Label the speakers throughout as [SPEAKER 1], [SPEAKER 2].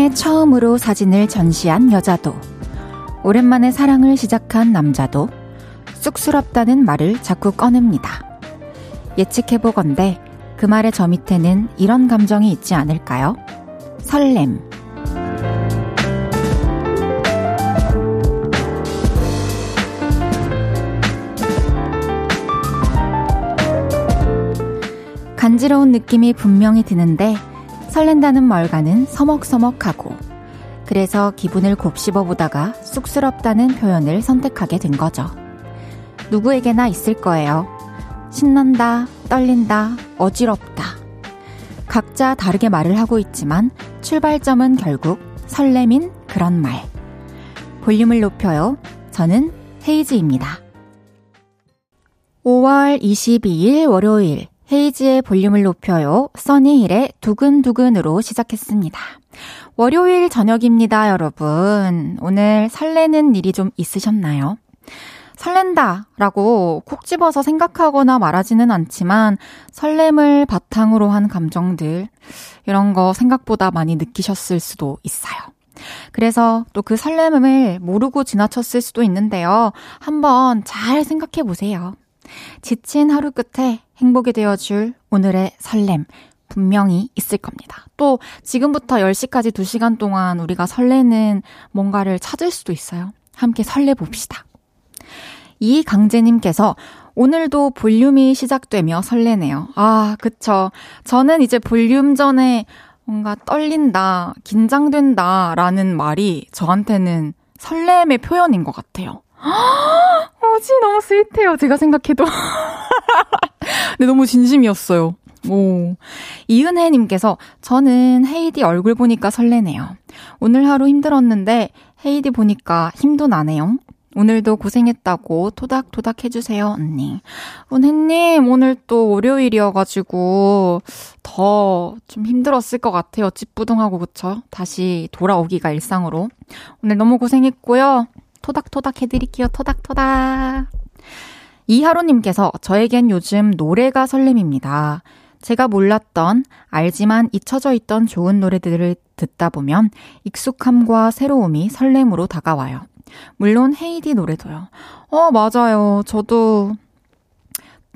[SPEAKER 1] 생애 처음으로 사진을 전시한 여자도, 오랜만에 사랑을 시작한 남자도 쑥스럽다는 말을 자꾸 꺼냅니다. 예측해보건대 그 말의 저 밑에는 이런 감정이 있지 않을까요? 설렘. 간지러운 느낌이 분명히 드는데 설렌다는 말과는 서먹서먹하고 그래서 기분을 곱씹어 보다가 쑥스럽다는 표현을 선택하게 된 거죠. 누구에게나 있을 거예요. 신난다, 떨린다, 어지럽다. 각자 다르게 말을 하고 있지만 출발점은 결국 설렘인 그런 말. 볼륨을 높여요. 저는 헤이즈입니다. 5월 22일 월요일 헤이지의 볼륨을 높여요. 써니힐의 두근두근으로 시작했습니다. 월요일 저녁입니다, 여러분. 오늘 설레는 일이 좀 있으셨나요? 설렌다 라고 콕 집어서 생각하거나 말하지는 않지만 설렘을 바탕으로 한 감정들, 이런 거 생각보다 많이 느끼셨을 수도 있어요. 그래서 또 그 설렘을 모르고 지나쳤을 수도 있는데요. 한번 잘 생각해 보세요. 지친 하루 끝에 행복이 되어줄 오늘의 설렘 분명히 있을 겁니다. 또 지금부터 10시까지 2시간 동안 우리가 설레는 뭔가를 찾을 수도 있어요. 함께 설레봅시다. 이강재님께서 오늘도 볼륨이 시작되며 설레네요. 아, 그쵸. 저는 이제 볼륨 전에 뭔가 떨린다, 긴장된다 라는 말이 저한테는 설렘의 표현인 것 같아요. 뭐지? 너무 스윗해요. 제가 생각해도. 근데 너무 진심이었어요. 오. 이은혜님께서 저는 헤이디 얼굴 보니까 설레네요. 오늘 하루 힘들었는데 헤이디 보니까 힘도 나네요. 오늘도 고생했다고 토닥토닥 해주세요, 언니. 은혜님, 오늘 또 월요일이어가지고 더 좀 힘들었을 것 같아요. 찌뿌둥하고, 그쵸? 다시 돌아오기가 일상으로. 오늘 너무 고생했고요. 토닥토닥 해드릴게요. 토닥토닥. 이하로님께서 저에겐 요즘 노래가 설렘입니다. 제가 몰랐던, 알지만 잊혀져 있던 좋은 노래들을 듣다 보면 익숙함과 새로움이 설렘으로 다가와요. 물론 헤이디 노래도요. 어, 맞아요. 저도,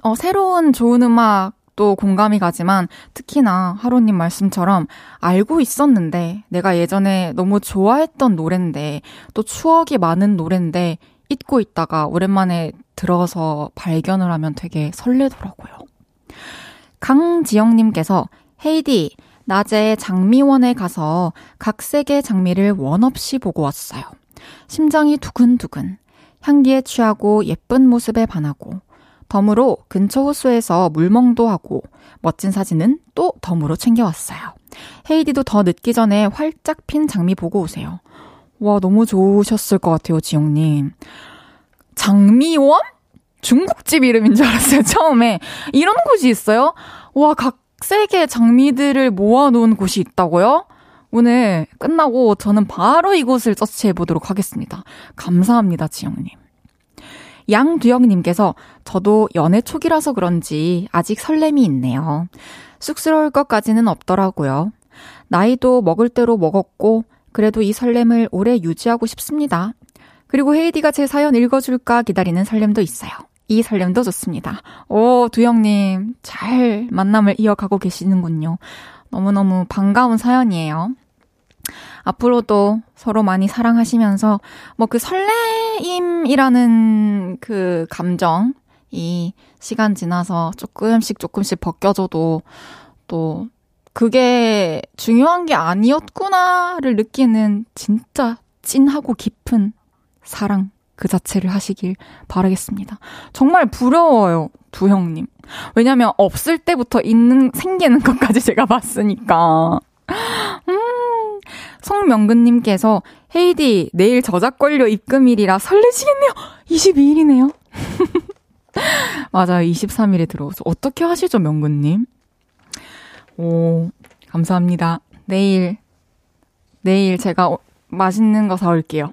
[SPEAKER 1] 어, 새로운 좋은 음악 또 공감이 가지만 특히나 하로님 말씀처럼 알고 있었는데 내가 예전에 너무 좋아했던 노랜데 또 추억이 많은 노랜데 잊고 있다가 오랜만에 들어서 발견을 하면 되게 설레더라고요. 강지영님께서 헤이디 낮에 장미원에 가서 각 색의 장미를 원 없이 보고 왔어요. 심장이 두근두근 향기에 취하고 예쁜 모습에 반하고 덤으로 근처 호수에서 물멍도 하고 멋진 사진은 또 덤으로 챙겨왔어요. 헤이디도 더 늦기 전에 활짝 핀 장미 보고 오세요. 와, 너무 좋으셨을 것 같아요, 지영님. 장미원? 중국집 이름인 줄 알았어요, 처음에. 이런 곳이 있어요? 와, 각 색의 장미들을 모아놓은 곳이 있다고요? 오늘 끝나고 저는 바로 이곳을 서치해 보도록 하겠습니다. 감사합니다, 지영님. 양두영님께서 저도 연애 초기라서 그런지 아직 설렘이 있네요. 쑥스러울 것까지는 없더라고요. 나이도 먹을 대로 먹었고, 그래도 이 설렘을 오래 유지하고 싶습니다. 그리고 헤이디가 제 사연 읽어줄까 기다리는 설렘도 있어요. 이 설렘도 좋습니다. 오, 두영님, 잘 만남을 이어가고 계시는군요. 너무너무 반가운 사연이에요. 앞으로도 서로 많이 사랑하시면서 뭐 그 설레임이라는 그 감정 이 시간 지나서 조금씩 조금씩 벗겨져도 또 그게 중요한 게 아니었구나를 느끼는 진짜 찐하고 깊은 사랑 그 자체를 하시길 바라겠습니다. 정말 부러워요, 두 형님. 왜냐면 없을 때부터 있는, 생기는 것까지 제가 봤으니까. 음, 성명근님께서 헤이디 내일 저작권료 입금일이라 설레시겠네요. 22일이네요. 맞아요. 23일에 들어오서 어떻게 하시죠, 명근님? 오, 감사합니다. 내일 내일 제가 맛있는 거 사올게요.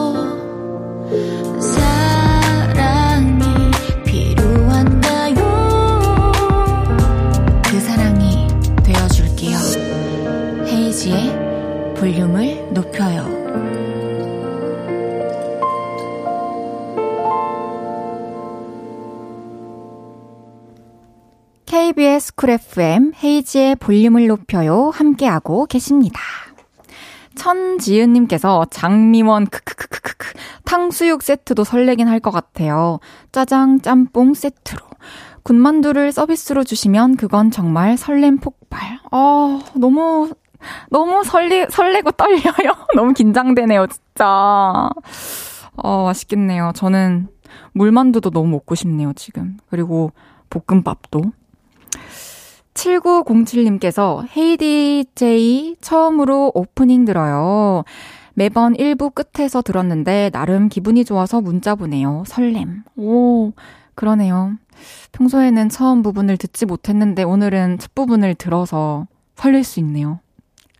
[SPEAKER 1] 볼륨을 높여요. KBS 쿨 FM 헤이지의 볼륨을 높여요 함께하고 계십니다. 천지은님께서 장미원 크크크크크 탕수육 세트도 설레긴 할 것 같아요. 짜장 짬뽕 세트로 군만두를 서비스로 주시면 그건 정말 설렘 폭발. 어 너무 너무 설레 설레고 떨려요. 너무 긴장되네요 진짜. 어 맛있겠네요. 저는 물만두도 너무 먹고 싶네요 지금. 그리고 볶음밥도. 7907님께서 헤이디 제이 처음으로 오프닝 들어요. 매번 1부 끝에서 들었는데 나름 기분이 좋아서 문자 보내요. 설렘. 오, 그러네요. 평소에는 처음 부분을 듣지 못했는데 오늘은 첫 부분을 들어서 설렐 수 있네요.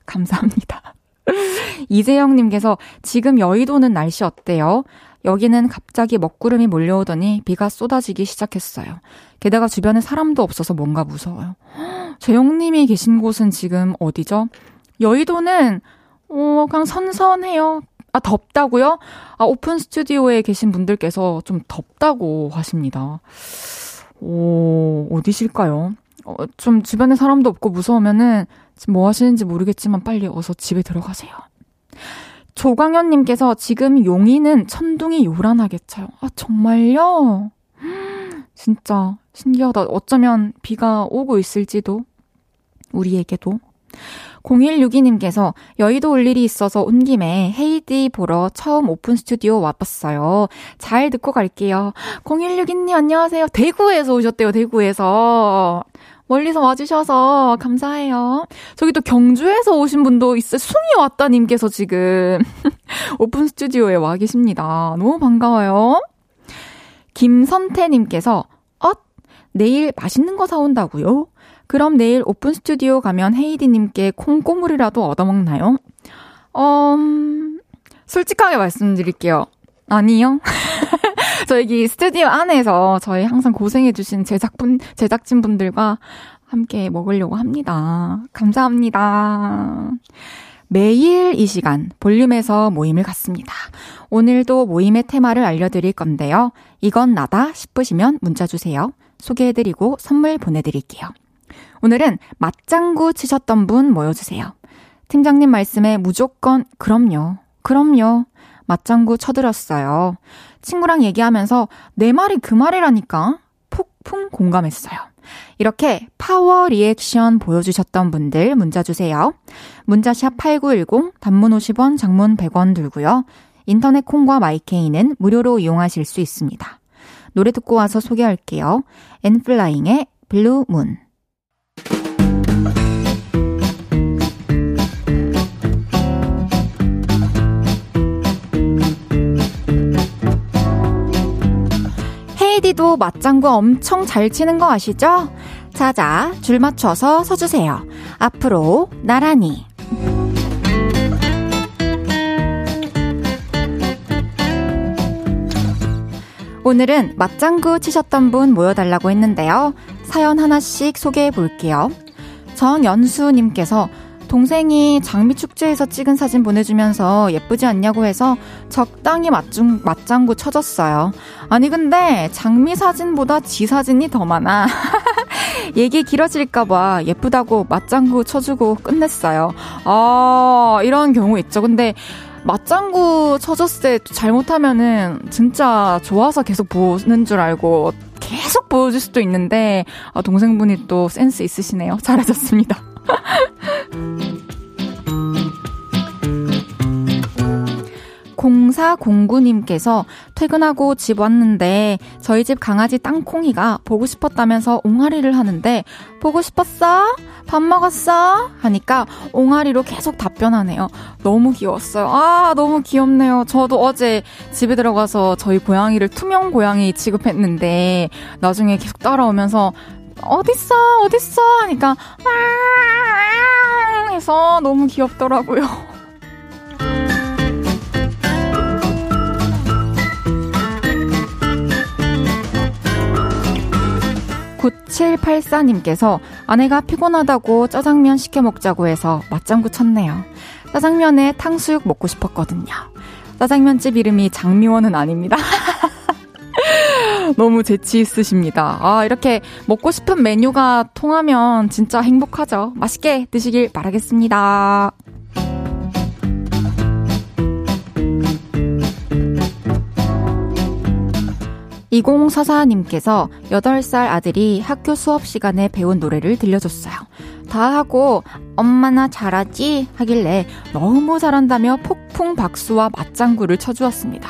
[SPEAKER 1] 감사합니다. 이재영님께서 지금 여의도는 날씨 어때요? 여기는 갑자기 먹구름이 몰려오더니 비가 쏟아지기 시작했어요. 게다가 주변에 사람도 없어서 뭔가 무서워요. 재영님이 계신 곳은 지금 어디죠? 여의도는, 어, 그냥 선선해요. 아, 덥다고요? 아, 오픈 스튜디오에 계신 분들께서 좀 덥다고 하십니다. 오, 어디실까요? 어, 좀 주변에 사람도 없고 무서우면은 지금 뭐 하시는지 모르겠지만 빨리 어서 집에 들어가세요. 조광현님께서 지금 용인은 천둥이 요란하게 쳐요. 아, 정말요? 진짜 신기하다. 어쩌면 비가 오고 있을지도. 우리에게도. 0162님께서 여의도 올 일이 있어서 온 김에 헤이디 보러 처음 오픈 스튜디오 와봤어요. 잘 듣고 갈게요. 0162님 안녕하세요. 대구에서 오셨대요, 대구에서. 멀리서 와주셔서 감사해요. 저기 또 경주에서 오신 분도 있어요. 숭이 왔다님께서 지금 오픈 스튜디오에 와 계십니다. 너무 반가워요. 김선태님께서, 엇? 내일 맛있는 거 사온다고요? 그럼 내일 오픈 스튜디오 가면 헤이디님께 콩고물이라도 얻어먹나요? 어, 음, 솔직하게 말씀드릴게요. 아니요. 저희 스튜디오 안에서 저희 항상 고생해주신 제작분, 제작진분들과 함께 먹으려고 합니다. 감사합니다. 매일 이 시간 볼륨에서 모임을 갖습니다. 오늘도 모임의 테마를 알려드릴 건데요. 이건 나다 싶으시면 문자 주세요. 소개해드리고 선물 보내드릴게요. 오늘은 맞장구 치셨던 분 모여주세요. 팀장님 말씀에 무조건 그럼요. 그럼요. 맞장구 쳐드렸어요. 친구랑 얘기하면서 내 말이 그 말이라니까 폭풍 공감했어요. 이렇게 파워 리액션 보여주셨던 분들 문자 주세요. 문자샵 8910 단문 50원 장문 100원 들고요. 인터넷 콩과 마이케이는 무료로 이용하실 수 있습니다. 노래 듣고 와서 소개할게요. 엔플라잉의 Blue Moon. 헤이디도 맞장구 엄청 잘 치는 거 아시죠? 자자, 줄 맞춰서 서주세요. 앞으로 나란히. 오늘은 맞장구 치셨던 분 모여달라고 했는데요. 사연 하나씩 소개해 볼게요. 정연수님께서 동생이 장미축제에서 찍은 사진 보내주면서 예쁘지 않냐고 해서 적당히 맞중, 맞장구 쳐줬어요. 아니, 근데 장미 사진보다 지 사진이 더 많아. 얘기 길어질까봐 예쁘다고 맞장구 쳐주고 끝냈어요. 아, 이런 경우 있죠. 근데 맞장구 쳐줬을 때 잘못하면은 진짜 좋아서 계속 보는 줄 알고 계속 보여줄 수도 있는데 아, 동생분이 또 센스 있으시네요. 잘하셨습니다. 0409님께서 퇴근하고 집 왔는데 저희 집 강아지 땅콩이가 보고 싶었다면서 옹알이를 하는데 보고 싶었어? 밥 먹었어? 하니까 옹알이로 계속 답변하네요. 너무 귀여웠어요. 아, 너무 귀엽네요. 저도 어제 집에 들어가서 저희 고양이를 투명 고양이 취급했는데 나중에 계속 따라오면서 어딨어? 어딨어? 하니까 해서 너무 귀엽더라고요. 9784님께서 아내가 피곤하다고 짜장면 시켜 먹자고 해서 맞장구 쳤네요. 짜장면에 탕수육 먹고 싶었거든요. 짜장면집 이름이 장미원은 아닙니다. 너무 재치 있으십니다. 아, 이렇게 먹고 싶은 메뉴가 통하면 진짜 행복하죠. 맛있게 드시길 바라겠습니다. 2044님께서 8살 아들이 학교 수업 시간에 배운 노래를 들려줬어요. 다 하고 엄마나 잘하지 하길래 너무 잘한다며 폭풍 박수와 맞장구를 쳐주었습니다.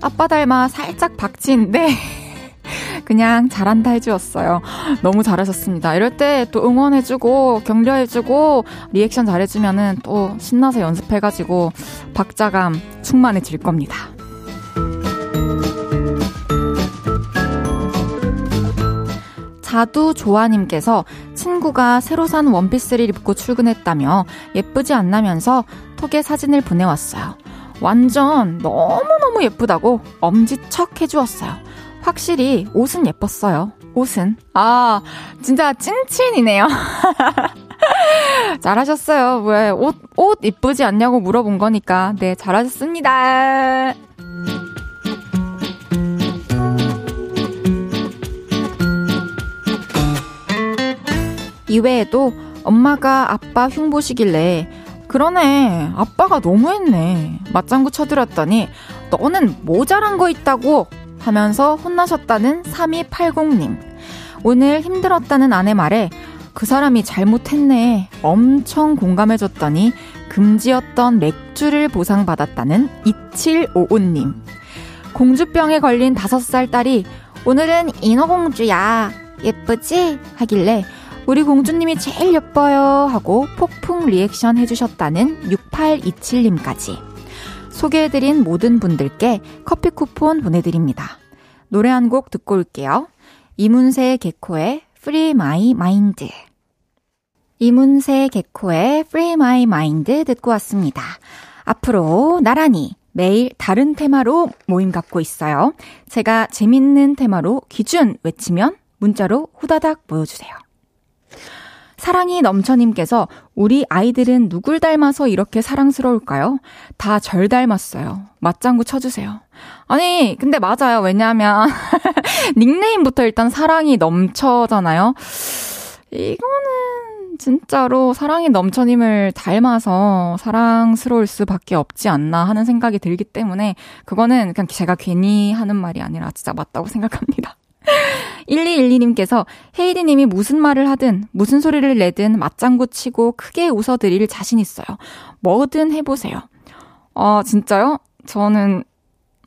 [SPEAKER 1] 아빠 닮아 살짝 박치인데 그냥 잘한다 해주었어요. 너무 잘하셨습니다. 이럴 때 또 응원해주고 격려해주고 리액션 잘해주면은 또 신나서 연습해가지고 박자감 충만해질 겁니다. 자두 조아님께서 친구가 새로 산 원피스를 입고 출근했다며 예쁘지 않나면서 톡에 사진을 보내왔어요. 완전 너무너무 예쁘다고 엄지척 해주었어요. 확실히 옷은 예뻤어요. 옷은. 아, 진짜 찐친이네요. 잘하셨어요. 왜, 옷, 옷 이쁘지 않냐고 물어본 거니까. 네, 잘하셨습니다. 이외에도 엄마가 아빠 흉보시길래 그러네 아빠가 너무했네 맞장구 쳐들었더니 너는 모자란 거 있다고 하면서 혼나셨다는 3280님 오늘 힘들었다는 아내 말에 그 사람이 잘못했네 엄청 공감해줬더니 금지였던 맥주를 보상받았다는 2755님 공주병에 걸린 5살 딸이 오늘은 인어공주야 예쁘지? 하길래 우리 공주님이 제일 예뻐요 하고 폭풍 리액션 해주셨다는 6827님까지 소개해드린 모든 분들께 커피 쿠폰 보내드립니다. 노래 한 곡 듣고 올게요. 이문세 개코의 Free My Mind 이문세 개코의 Free My Mind 듣고 왔습니다. 앞으로 나란히 매일 다른 테마로 모임 갖고 있어요. 제가 재밌는 테마로 기준 외치면 문자로 후다닥 모여주세요. 사랑이 넘쳐님께서 우리 아이들은 누굴 닮아서 이렇게 사랑스러울까요? 다 절 닮았어요. 맞장구 쳐주세요. 아니, 근데 맞아요. 왜냐하면 닉네임부터 일단 사랑이 넘쳐잖아요. 이거는 진짜로 사랑이 넘쳐님을 닮아서 사랑스러울 수밖에 없지 않나 하는 생각이 들기 때문에 그거는 그냥 제가 괜히 하는 말이 아니라 진짜 맞다고 생각합니다. 1212님께서 헤이디님이 무슨 말을 하든 무슨 소리를 내든 맞장구 치고 크게 웃어드릴 자신 있어요. 뭐든 해보세요. 아, 진짜요? 저는,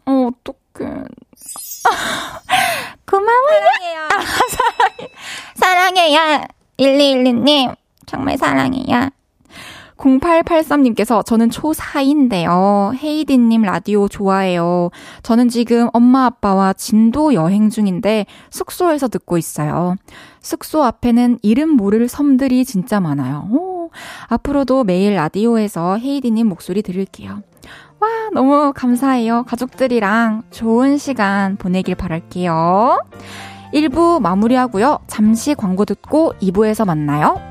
[SPEAKER 1] 어, 어떡해. 고마워요. 사랑해요. 아, 사랑해. 사랑해요. 1212님. 정말 사랑해요. 0883님께서 저는 초4인데요. 헤이디님 라디오 좋아해요. 저는 지금 엄마 아빠와 진도 여행 중인데 숙소에서 듣고 있어요. 숙소 앞에는 이름 모를 섬들이 진짜 많아요. 오, 앞으로도 매일 라디오에서 헤이디님 목소리 들을게요. 와, 너무 감사해요. 가족들이랑 좋은 시간 보내길 바랄게요. 1부 마무리하고요. 잠시 광고 듣고 2부에서 만나요.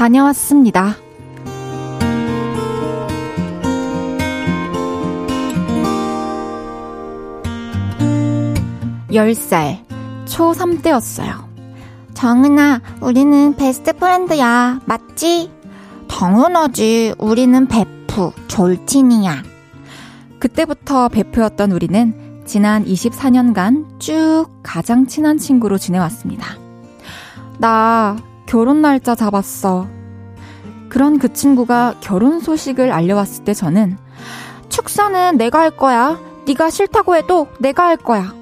[SPEAKER 1] 다녀왔습니다. 10살, 초3 때였어요.
[SPEAKER 2] 정은아, 우리는 베스트 프렌드야. 맞지? 당연하지. 우리는 베프, 졸친이야.
[SPEAKER 1] 그때부터 베프였던 우리는 지난 24년간 쭉 가장 친한 친구로 지내왔습니다. 나 결혼 날짜 잡았어. 그런 그 친구가 결혼 소식을 알려왔을 때 저는 축사는 내가 할 거야. 네가 싫다고 해도 내가 할 거야.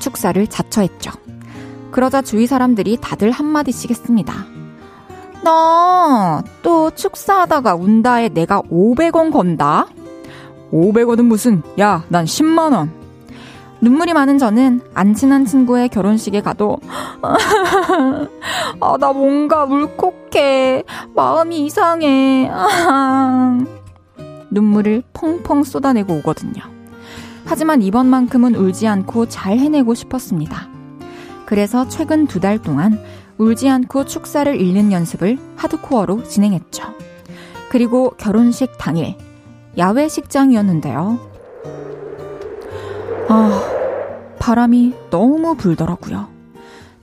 [SPEAKER 1] 축사를 자처했죠. 그러자 주위 사람들이 다들 한마디씩 했습니다. 너 또 축사하다가 운다에 내가 500원 건다? 500원은 무슨, 야, 난 10만 원. 눈물이 많은 저는 안 친한 친구의 결혼식에 가도, 아, 나 뭔가 울컥해. 마음이 이상해. 눈물을 펑펑 쏟아내고 오거든요. 하지만 이번만큼은 울지 않고 잘 해내고 싶었습니다. 그래서 최근 두 달 동안 울지 않고 축사를 읽는 연습을 하드코어로 진행했죠. 그리고 결혼식 당일, 야외 식장이었는데요. 아, 바람이 너무 불더라고요.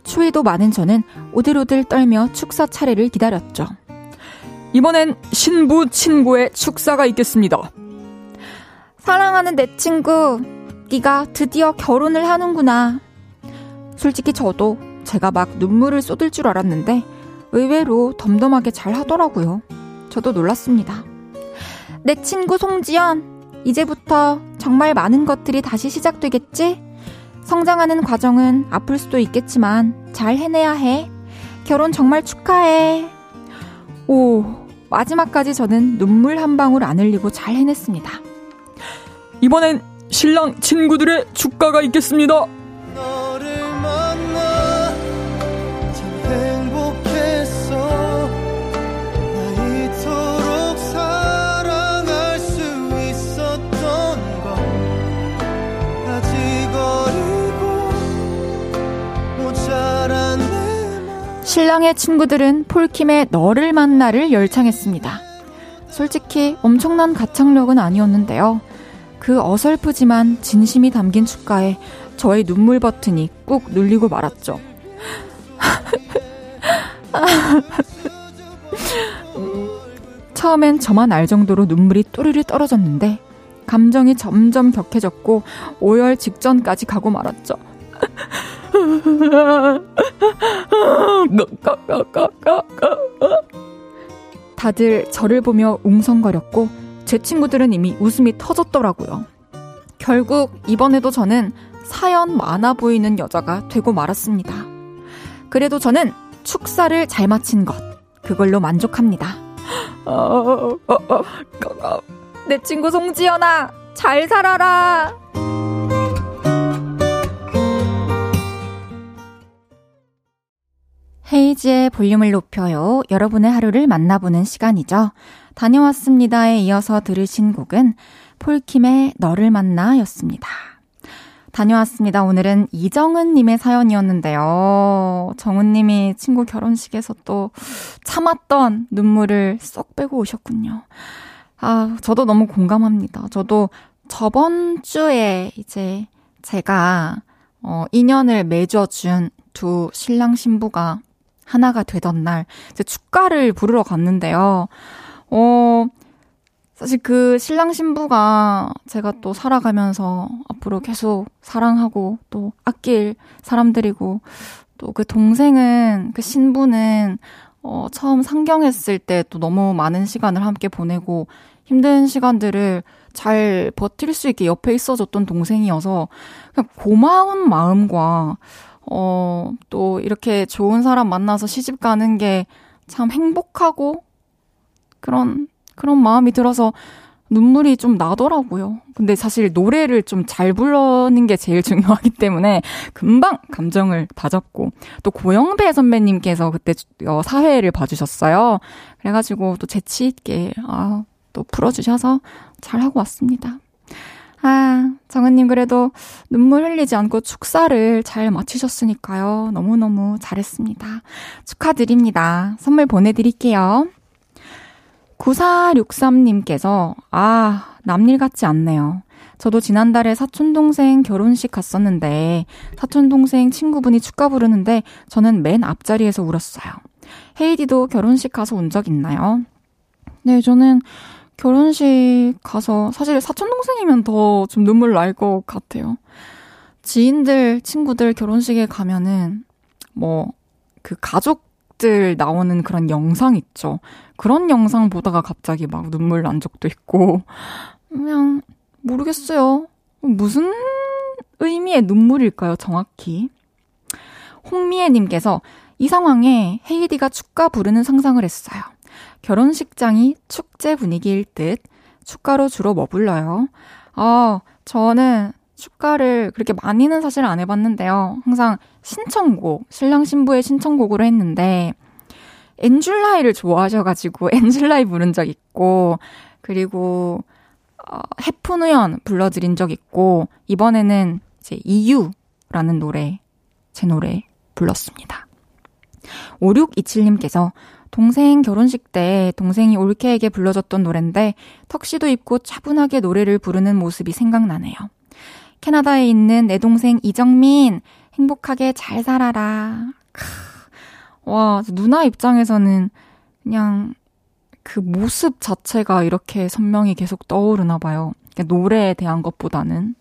[SPEAKER 1] 추위도 많은 저는 오들오들 떨며 축사 차례를 기다렸죠. 이번엔 신부 친구의 축사가 있겠습니다. 사랑하는 내 친구, 네가 드디어 결혼을 하는구나. 솔직히 저도 제가 막 눈물을 쏟을 줄 알았는데 의외로 덤덤하게 잘 하더라고요. 저도 놀랐습니다. 내 친구 송지연, 이제부터 정말 많은 것들이 다시 시작되겠지? 성장하는 과정은 아플 수도 있겠지만 잘 해내야 해. 결혼 정말 축하해. 오, 마지막까지 저는 눈물 한 방울 안 흘리고 잘 해냈습니다. 이번엔 신랑 친구들의 축가가 있겠습니다. 신랑의 친구들은 폴킴의 너를 만나를 열창했습니다. 솔직히 엄청난 가창력은 아니었는데요. 그 어설프지만 진심이 담긴 축가에 저의 눈물 버튼이 꾹 눌리고 말았죠. 처음엔 저만 알 정도로 눈물이 또르르 떨어졌는데 감정이 점점 격해졌고 오열 직전까지 가고 말았죠. 다들 저를 보며 웅성거렸고 제 친구들은 이미 웃음이 터졌더라고요. 결국 이번에도 저는 사연 많아 보이는 여자가 되고 말았습니다. 그래도 저는 축사를 잘 마친 것, 그걸로 만족합니다. 내 친구 송지연아, 잘 살아라! 헤이지의 볼륨을 높여요. 여러분의 하루를 만나보는 시간이죠. 다녀왔습니다에 이어서 들으신 곡은 폴킴의 너를 만나 였습니다. 다녀왔습니다. 오늘은 이정은님의 사연이었는데요. 정은님이 친구 결혼식에서 또 참았던 눈물을 쏙 빼고 오셨군요. 아, 저도 너무 공감합니다. 저도 저번 주에 이제 제가 어, 인연을 맺어준 두 신랑 신부가 하나가 되던 날 이제 축가를 부르러 갔는데요. 어, 사실 그 신랑 신부가 제가 또 살아가면서 앞으로 계속 사랑하고 또 아낄 사람들이고 또 그 동생은 그 신부는 어, 처음 상경했을 때 또 너무 많은 시간을 함께 보내고 힘든 시간들을 잘 버틸 수 있게 옆에 있어줬던 동생이어서 그냥 고마운 마음과 어, 또 이렇게 좋은 사람 만나서 시집 가는 게 참 행복하고 그런, 그런 마음이 들어서 눈물이 좀 나더라고요. 근데 사실 노래를 좀 잘 부르는 게 제일 중요하기 때문에 금방 감정을 다잡고 또 고영배 선배님께서 그때 어, 사회를 봐주셨어요. 그래가지고 또 재치 있게 아, 또 풀어주셔서 잘 하고 왔습니다. 아, 정은님 그래도 눈물 흘리지 않고 축사를 잘 마치셨으니까요. 너무너무 잘했습니다. 축하드립니다. 선물 보내드릴게요. 9463님께서, 아, 남일 같지 않네요. 저도 지난달에 사촌동생 결혼식 갔었는데, 사촌동생 친구분이 축가 부르는데, 저는 맨 앞자리에서 울었어요. 헤이디도 결혼식 가서 운 적 있나요? 네, 저는 결혼식 가서, 사실 사촌 동생이면 더 좀 눈물 날 것 같아요. 지인들, 친구들 결혼식에 가면은, 뭐, 그 가족들 나오는 그런 영상 있죠. 그런 영상 보다가 갑자기 막 눈물 난 적도 있고, 그냥 모르겠어요. 무슨 의미의 눈물일까요, 정확히? 홍미애님께서 이 상황에 헤이디가 축가 부르는 상상을 했어요. 결혼식장이 축제 분위기일 듯 축가로 주로 뭐 불러요? 아, 저는 축가를 그렇게 많이는 사실 안 해봤는데요. 항상 신청곡, 신랑 신부의 신청곡으로 했는데, And July를 좋아하셔가지고 And July 부른 적 있고 그리고 어, 해프누연 불러드린 적 있고 이번에는 이제 이유라는 노래 제 노래 불렀습니다. 5627님께서 동생 결혼식 때 동생이 올케에게 불러줬던 노래인데 턱시도 입고 차분하게 노래를 부르는 모습이 생각나네요. 캐나다에 있는 내 동생 이정민 행복하게 잘 살아라. 크. 와, 누나 입장에서는 그냥 그 모습 자체가 이렇게 선명히 계속 떠오르나 봐요. 그러니까 노래에 대한 것보다는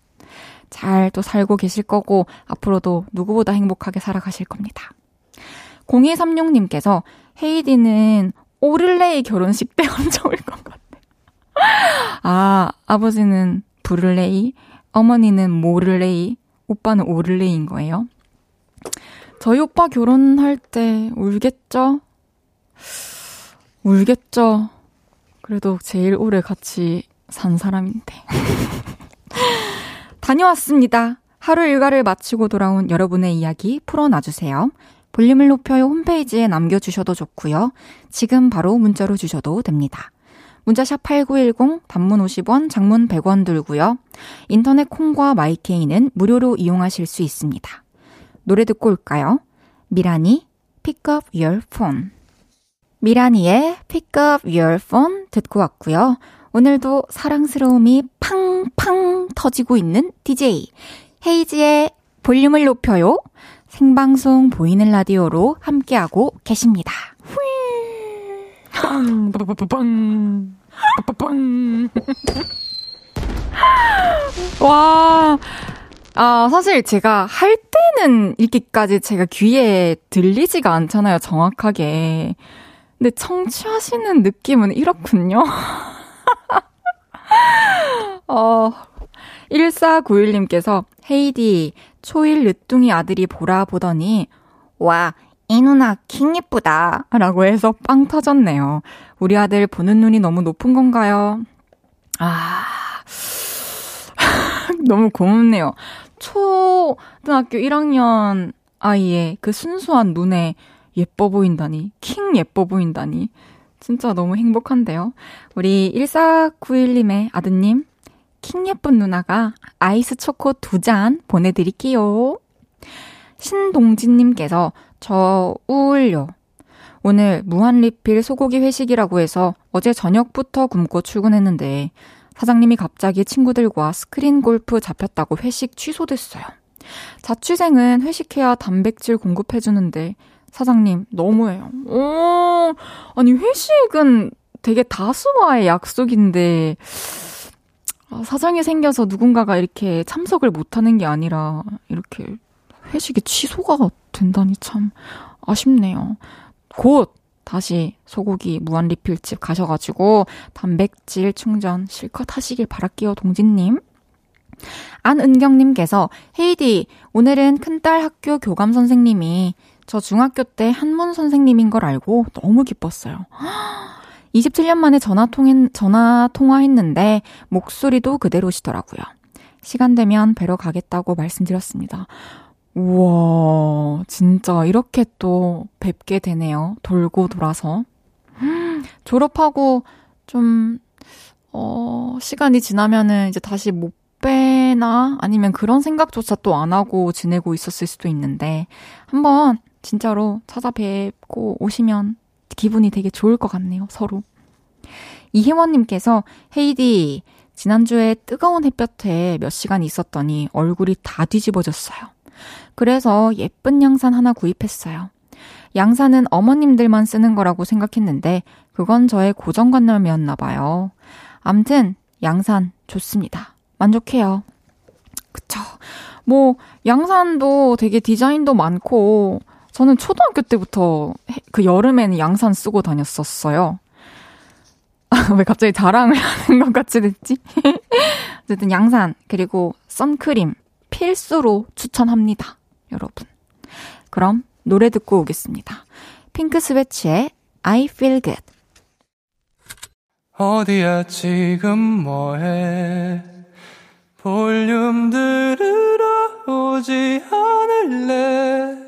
[SPEAKER 1] 잘 또 살고 계실 거고 앞으로도 누구보다 행복하게 살아가실 겁니다. 0236님께서 헤이디는 오를레이 결혼식 때 엄청 울것 같아. 아, 아버지는 부를레이, 어머니는 모를레이, 오빠는 오를레이인 거예요. 저희 오빠 결혼할 때 울겠죠? 울겠죠? 그래도 제일 오래 같이 산 사람인데. 다녀왔습니다. 하루 일과를 마치고 돌아온 여러분의 이야기 풀어놔주세요. 볼륨을 높여요 홈페이지에 남겨주셔도 좋고요. 지금 바로 문자로 주셔도 됩니다. 문자샵 8910, 단문 50원, 장문 100원 들고요. 인터넷 콩과 마이케이는 무료로 이용하실 수 있습니다. 노래 듣고 올까요? 미라니, Pick up your phone. 미라니의 Pick up your phone 듣고 왔고요. 오늘도 사랑스러움이 팡팡 터지고 있는 DJ 헤이지의 볼륨을 높여요. 생방송 보이는 라디오로 함께하고 계십니다. 빵, 빵, 빵, 와, 아, 사실 제가 할 때는 이렇게까지 제가 귀에 들리지가 않잖아요, 정확하게. 근데 청취하시는 느낌은 이렇군요. 어, 1491님께서 헤이디, 초일 늦둥이 아들이 보라 보더니, 와, 이 누나 킹 예쁘다. 라고 해서 빵 터졌네요. 우리 아들 보는 눈이 너무 높은 건가요? 아, 너무 고맙네요. 초등학교 1학년 아이의 그 순수한 눈에 예뻐 보인다니, 킹 예뻐 보인다니. 진짜 너무 행복한데요. 우리 1491님의 아드님, 킹 예쁜 누나가 아이스 초코 두 잔 보내드릴게요. 신동진님께서 저 우울요. 오늘 무한 리필 소고기 회식이라고 해서 어제 저녁부터 굶고 출근했는데 사장님이 갑자기 친구들과 스크린 골프 잡혔다고 회식 취소됐어요. 자취생은 회식해야 단백질 공급해주는데 사장님 너무해요. 오, 아니 회식은 되게 다수와의 약속인데 아, 사장이 생겨서 누군가가 이렇게 참석을 못하는 게 아니라 이렇게 회식이 취소가 된다니 참 아쉽네요. 곧 다시 소고기 무한 리필집 가셔가지고 단백질 충전 실컷 하시길 바랄게요, 동진님. 안은경님께서 헤이디 오늘은 큰딸 학교 교감 선생님이 저 중학교 때 한문 선생님인 걸 알고 너무 기뻤어요. 27년 만에 전화 통했, 전화 통화했는데 목소리도 그대로시더라고요. 시간 되면 뵈러 가겠다고 말씀드렸습니다. 우와, 진짜 이렇게 또 뵙게 되네요. 돌고 돌아서. 졸업하고 좀, 어, 시간이 지나면은 이제 다시 못 빼나? 아니면 그런 생각조차 또 안 하고 지내고 있었을 수도 있는데, 한번 진짜로 찾아뵙고 오시면 기분이 되게 좋을 것 같네요, 서로. 이혜원님께서, 헤이디, 지난주에 뜨거운 햇볕에 몇 시간 있었더니 얼굴이 다 뒤집어졌어요. 그래서 예쁜 양산 하나 구입했어요. 양산은 어머님들만 쓰는 거라고 생각했는데 그건 저의 고정관념이었나 봐요. 암튼 양산 좋습니다. 만족해요. 그쵸. 뭐 양산도 되게 디자인도 많고 저는 초등학교 때부터 그 여름에는 양산 쓰고 다녔었어요. 왜 갑자기 자랑을 하는 것 같이 됐지? 어쨌든 양산 그리고 선크림 필수로 추천합니다. 여러분. 그럼 노래 듣고 오겠습니다. 핑크 스웨치의 I feel good.
[SPEAKER 3] 어디야 지금 뭐해 볼륨 들으러 오지 않을래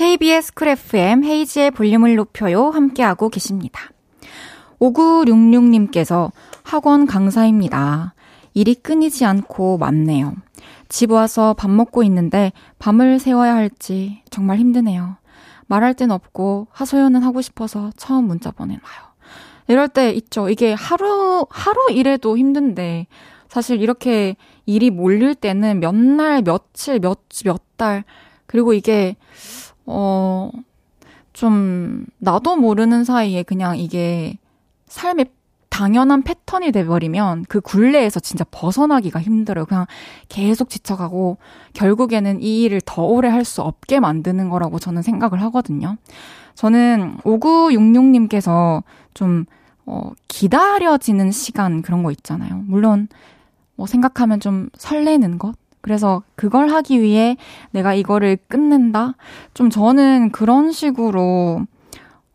[SPEAKER 1] KBS 쿨 FM 헤이지의 볼륨을 높여요. 함께하고 계십니다. 5966님께서 학원 강사입니다. 일이 끊이지 않고 많네요. 집 와서 밥 먹고 있는데 밤을 새워야 할지 정말 힘드네요. 말할 땐 없고 하소연은 하고 싶어서 처음 문자 보내놔요. 이럴 때 있죠. 이게 하루, 하루 일해도 힘든데 사실 이렇게 일이 몰릴 때는 몇 날, 며칠, 몇, 몇 달, 그리고 이게, 어, 좀, 나도 모르는 사이에 그냥 이게 삶의 당연한 패턴이 돼버리면 그 굴레에서 진짜 벗어나기가 힘들어요. 그냥 계속 지쳐가고 결국에는 이 일을 더 오래 할 수 없게 만드는 거라고 저는 생각을 하거든요. 저는 5966님께서 좀, 어, 기다려지는 시간 그런 거 있잖아요. 물론, 뭐 생각하면 좀 설레는 것? 그래서 그걸 하기 위해 내가 이거를 끝낸다? 좀 저는 그런 식으로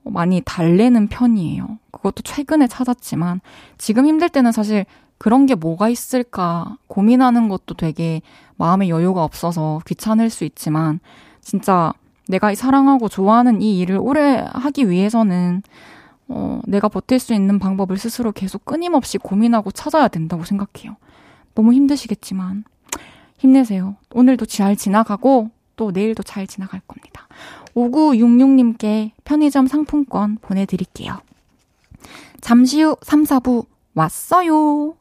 [SPEAKER 1] 많이 달래는 편이에요. 그것도 최근에 찾았지만 지금 힘들 때는 사실 그런 게 뭐가 있을까 고민하는 것도 되게 마음의 여유가 없어서 귀찮을 수 있지만 진짜 내가 사랑하고 좋아하는 이 일을 오래 하기 위해서는 어, 내가 버틸 수 있는 방법을 스스로 계속 끊임없이 고민하고 찾아야 된다고 생각해요. 너무 힘드시겠지만 힘내세요. 오늘도 잘 지나가고 또 내일도 잘 지나갈 겁니다. 5966님께 편의점 상품권 보내드릴게요. 잠시 후 3, 4부 왔어요.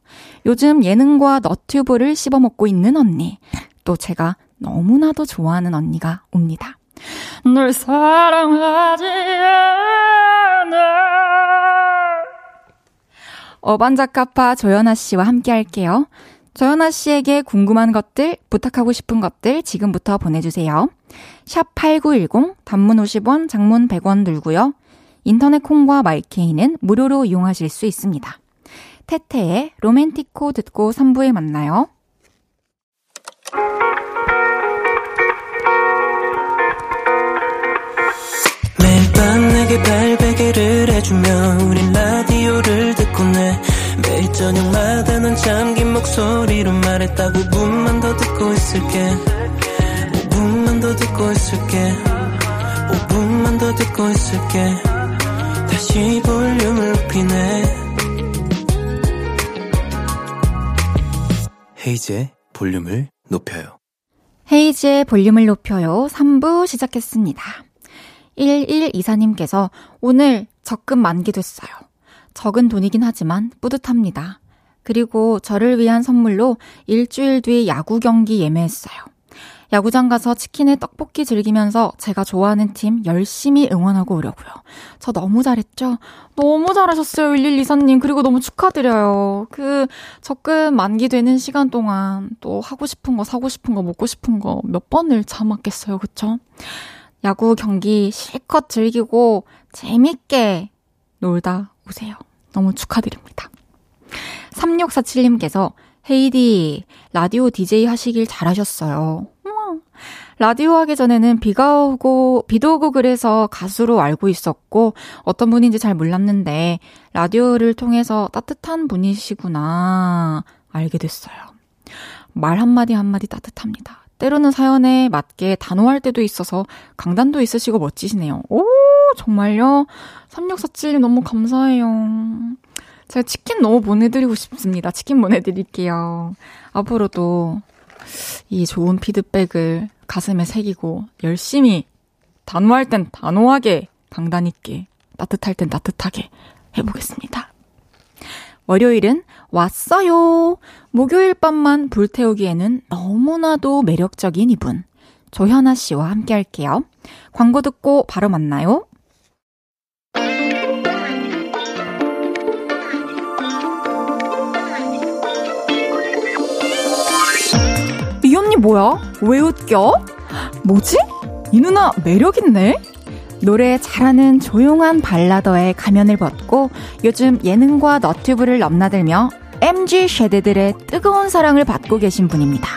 [SPEAKER 1] 요즘 예능과 너튜브를 씹어먹고 있는 언니. 또 제가 너무나도 좋아하는 언니가 옵니다. 널 사랑하지 않아. 어반자카파 조연아 씨와 함께 할게요. 조연아 씨에게 궁금한 것들, 부탁하고 싶은 것들 지금부터 보내주세요. 샵 8910, 단문 50원, 장문 100원 들고요. 인터넷 콩과 마이케이는 무료로 이용하실 수 있습니다. 태태의 로맨티코 듣고 3부에 만나요.
[SPEAKER 4] 매일 밤 내게 발베개를 해주며 우린 라디오를 매일 저녁마다 넌 잠긴 목소리로 말했다 5분만 더 듣고 있을게 5분만 더 듣고 있을게 5분만 더 듣고 있을게 다시 볼륨을 높이네
[SPEAKER 5] 헤이즈의 볼륨을 높여요.
[SPEAKER 1] 헤이즈의 볼륨을 높여요. 3부 시작했습니다. 1124님께서 오늘 적금 만기 됐어요. 적은 돈이긴 하지만 뿌듯합니다. 그리고 저를 위한 선물로 일주일 뒤 야구 경기 예매했어요. 야구장 가서 치킨에 떡볶이 즐기면서 제가 좋아하는 팀 열심히 응원하고 오려고요. 저 너무 잘했죠? 너무 잘하셨어요, 1124님. 그리고 너무 축하드려요. 그, 적금 만기 되는 시간 동안 또 하고 싶은 거, 사고 싶은 거, 먹고 싶은 거 몇 번을 참았겠어요, 그쵸? 야구 경기 실컷 즐기고 재밌게 놀다 오세요. 너무 축하드립니다. 3647님께서 헤이디, 라디오 DJ 하시길 잘하셨어요. 라디오 하기 전에는 비가 오고, 비도 오고 그래서 가수로 알고 있었고, 어떤 분인지 잘 몰랐는데, 라디오를 통해서 따뜻한 분이시구나, 알게 됐어요. 말 한마디 한마디 따뜻합니다. 때로는 사연에 맞게 단호할 때도 있어서 강단도 있으시고 멋지시네요. 오, 정말요? 3647님 너무 감사해요. 제가 치킨 너무 보내드리고 싶습니다. 치킨 보내드릴게요. 앞으로도 이 좋은 피드백을 가슴에 새기고 열심히 단호할 땐 단호하게 강단 있게 따뜻할 땐 따뜻하게 해보겠습니다. 월요일은 왔어요. 목요일 밤만 불태우기에는 너무나도 매력적인 이분. 조현아 씨와 함께 할게요. 광고 듣고 바로 만나요. 뭐야? 왜 웃겨? 뭐지? 이 누나 매력있네? 노래 잘하는 조용한 발라더의 가면을 벗고 요즘 예능과 너튜브를 넘나들며 MG 쉐드들의 뜨거운 사랑을 받고 계신 분입니다.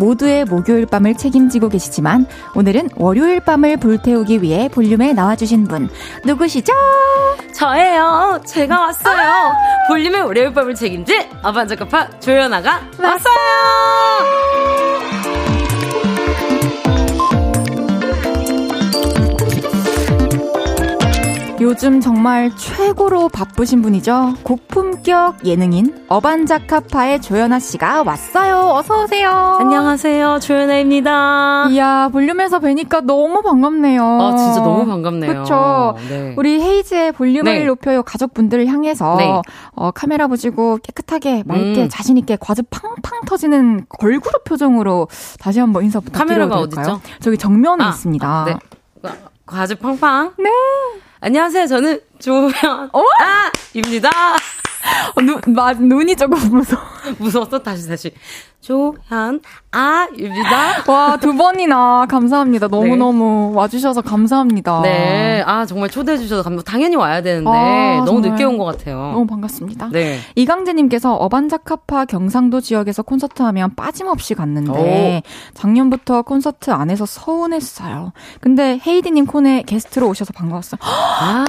[SPEAKER 1] 모두의 목요일 밤을 책임지고 계시지만 오늘은 월요일 밤을 불태우기 위해 볼륨에 나와주신 분 누구시죠?
[SPEAKER 6] 저예요. 제가 왔어요. 볼륨의 월요일 밤을 책임질 아반자카파 조연아가 왔어요.
[SPEAKER 1] 요 즘 정말 최고로 바쁘신 분이죠. 고품격 예능인 어반자카파의 조연아 씨가 왔어요. 어서 오세요.
[SPEAKER 6] 안녕하세요. 조연아입니다.
[SPEAKER 1] 이야 볼륨에서 뵈니까 너무 반갑네요.
[SPEAKER 6] 아, 진짜 너무 반갑네요.
[SPEAKER 1] 그렇죠.
[SPEAKER 6] 네.
[SPEAKER 1] 우리 헤이즈의 볼륨을
[SPEAKER 6] 네.
[SPEAKER 1] 높여요 가족분들을 향해서
[SPEAKER 6] 네.
[SPEAKER 1] 어, 카메라 보시고 깨끗하게 맑게
[SPEAKER 6] 음.
[SPEAKER 1] 자신 있게 과즙 팡팡 터지는 걸그룹 표정으로 다시 한번 인사 부탁드려도
[SPEAKER 6] 카메라가? 어딨죠?
[SPEAKER 1] 저기 정면에
[SPEAKER 6] 아,
[SPEAKER 1] 있습니다.
[SPEAKER 6] 아, 네. 과- 과즙 팡팡. 네. 안녕하세요. 저는 조연 아입니다.
[SPEAKER 1] 어, 눈, 마, 눈이 조금 무서워.
[SPEAKER 6] 무서웠어. 다시 다시. 조연 아입니다.
[SPEAKER 1] 와, 두 번이나 감사합니다. 너무너무 와주셔서 감사합니다.
[SPEAKER 6] 네. 아, 정말 초대해 주셔서 감사. 당연히 와야 되는데
[SPEAKER 1] 아,
[SPEAKER 6] 너무. 늦게 온 것 같아요.
[SPEAKER 1] 너무 반갑습니다.
[SPEAKER 6] 네.
[SPEAKER 1] 이강재님께서 어반자카파 경상도 지역에서 콘서트 하면 빠짐없이 갔는데 작년부터 콘서트 안 해서 서운했어요. 근데 헤이디님 콘에 게스트로 오셔서 반가웠어요.
[SPEAKER 6] 아,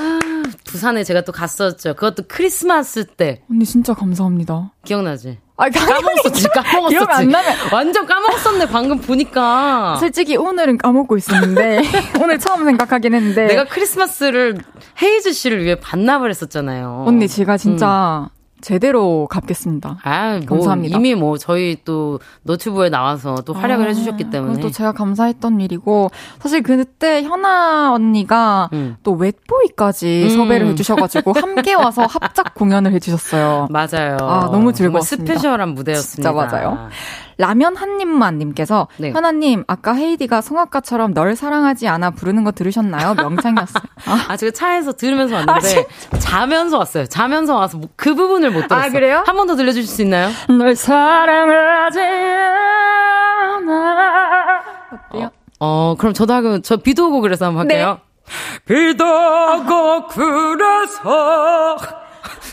[SPEAKER 6] 부산에 제가 또 갔었죠. 그것도 크리스마스 때.
[SPEAKER 1] 언니 진짜 감사합니다.
[SPEAKER 6] 기억나지?
[SPEAKER 1] 아,
[SPEAKER 6] 까먹었었지, 까먹었었지.
[SPEAKER 1] 기억 안 나면
[SPEAKER 6] 완전 까먹었었네, 방금 보니까.
[SPEAKER 1] 솔직히 오늘은 까먹고 있었는데 오늘 처음 생각하긴 했는데
[SPEAKER 6] 내가 크리스마스를 헤이즈 씨를 위해 반납을 했었잖아요.
[SPEAKER 1] 언니 제가 진짜 제대로 갚겠습니다.
[SPEAKER 6] 아, 뭐
[SPEAKER 1] 감사합니다.
[SPEAKER 6] 이미 뭐 저희 또 너튜브에 나와서 또 활약을
[SPEAKER 1] 아,
[SPEAKER 6] 해주셨기 때문에.
[SPEAKER 1] 그것도 제가 감사했던 일이고 사실 그때 현아 언니가
[SPEAKER 6] 음.
[SPEAKER 1] 또 웹보이까지
[SPEAKER 6] 음.
[SPEAKER 1] 섭외를 해주셔가지고 함께 와서 합작 공연을 해주셨어요.
[SPEAKER 6] 맞아요.
[SPEAKER 1] 아, 너무 즐거웠습니다.
[SPEAKER 6] 스페셜한 무대였습니다.
[SPEAKER 1] 진짜 맞아요. 라면 한 입만 님께서
[SPEAKER 6] 네.
[SPEAKER 1] 현아님 아까 헤이디가 성악가처럼 널 사랑하지 않아 부르는 거 들으셨나요? 명창이었어요. 아,
[SPEAKER 6] 아, 제가 차에서 들으면서 왔는데 자면서 왔어요. 자면서 와서 뭐- 그 부분을 못 들었어요.
[SPEAKER 1] 아, 그래요?
[SPEAKER 6] 한 번 더 들려주실 수 있나요?
[SPEAKER 1] 널 사랑하지 않아 어때요?
[SPEAKER 6] 어, 그럼 저도 하고 저 비도 오고 그래서 한번 할게요. 비도 오고 그래서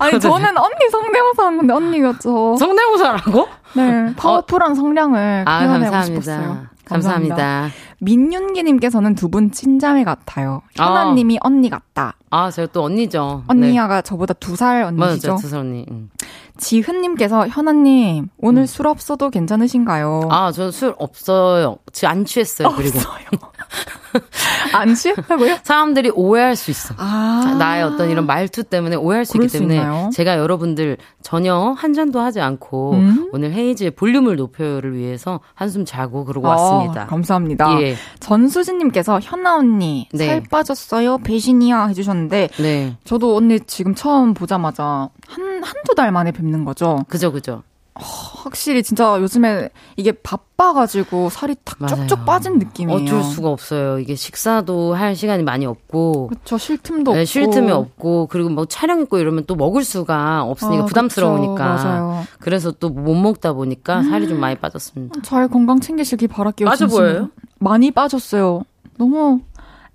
[SPEAKER 1] 아니 저는 언니 성대모사 하는데 언니였죠.
[SPEAKER 6] 성대모사라고?
[SPEAKER 1] 네, 파워풀한 성량을
[SPEAKER 6] 아,
[SPEAKER 1] 표현하고
[SPEAKER 6] 감사합니다.
[SPEAKER 1] 싶었어요.
[SPEAKER 6] 감사합니다.
[SPEAKER 1] 민윤기님께서는 두 분 친자매 같아요. 현아님이 언니 같다.
[SPEAKER 6] 아, 제가 또 언니죠. 네.
[SPEAKER 1] 언니야가 저보다 두 살 언니시죠.
[SPEAKER 6] 맞아요, 두살 언니. 응.
[SPEAKER 1] 지훈님께서 현아님 오늘 술 없어도 괜찮으신가요?
[SPEAKER 6] 음. 아, 저술 없어요. 지금 안 취했어요. 그리고
[SPEAKER 1] 안 취했다고요?
[SPEAKER 6] 사람들이 오해할 수 있어.
[SPEAKER 1] 아,
[SPEAKER 6] 자, 나의 어떤 이런 말투 때문에 오해할 수 있기
[SPEAKER 1] 수
[SPEAKER 6] 때문에
[SPEAKER 1] 있나요?
[SPEAKER 6] 제가 여러분들 전혀 한 잔도 하지 않고
[SPEAKER 1] 음?
[SPEAKER 6] 오늘 헤이즈의 볼륨을 높여요를 위해서 한숨 자고 그러고
[SPEAKER 1] 아,
[SPEAKER 6] 왔습니다.
[SPEAKER 1] 감사합니다.
[SPEAKER 6] 예.
[SPEAKER 1] 전수진님께서 현아 언니
[SPEAKER 6] 네.
[SPEAKER 1] 살 빠졌어요 배신이야 해주셨는데
[SPEAKER 6] 네.
[SPEAKER 1] 저도 언니 지금 처음 보자마자 한 한두 달 만에 뵙는 거죠.
[SPEAKER 6] 그죠, 그죠.
[SPEAKER 1] 확실히 진짜 요즘에 이게 바빠가지고 살이 탁
[SPEAKER 6] 맞아요.
[SPEAKER 1] 쭉쭉 빠진 느낌이에요.
[SPEAKER 6] 어쩔 수가 없어요. 이게 식사도 할 시간이 많이 없고.
[SPEAKER 1] 그렇죠. 쉴 틈도
[SPEAKER 6] 네,
[SPEAKER 1] 없고.
[SPEAKER 6] 쉴 틈이 없고 그리고 뭐 촬영 있고 이러면 또 먹을 수가 없으니까
[SPEAKER 1] 아,
[SPEAKER 6] 부담스러우니까
[SPEAKER 1] 그쵸. 맞아요.
[SPEAKER 6] 그래서 또 못 먹다 보니까 살이 좀 많이 빠졌습니다.
[SPEAKER 1] 잘 건강 챙기시길 바랄게요.
[SPEAKER 6] 빠져. 보여요?
[SPEAKER 1] 많이 빠졌어요. 너무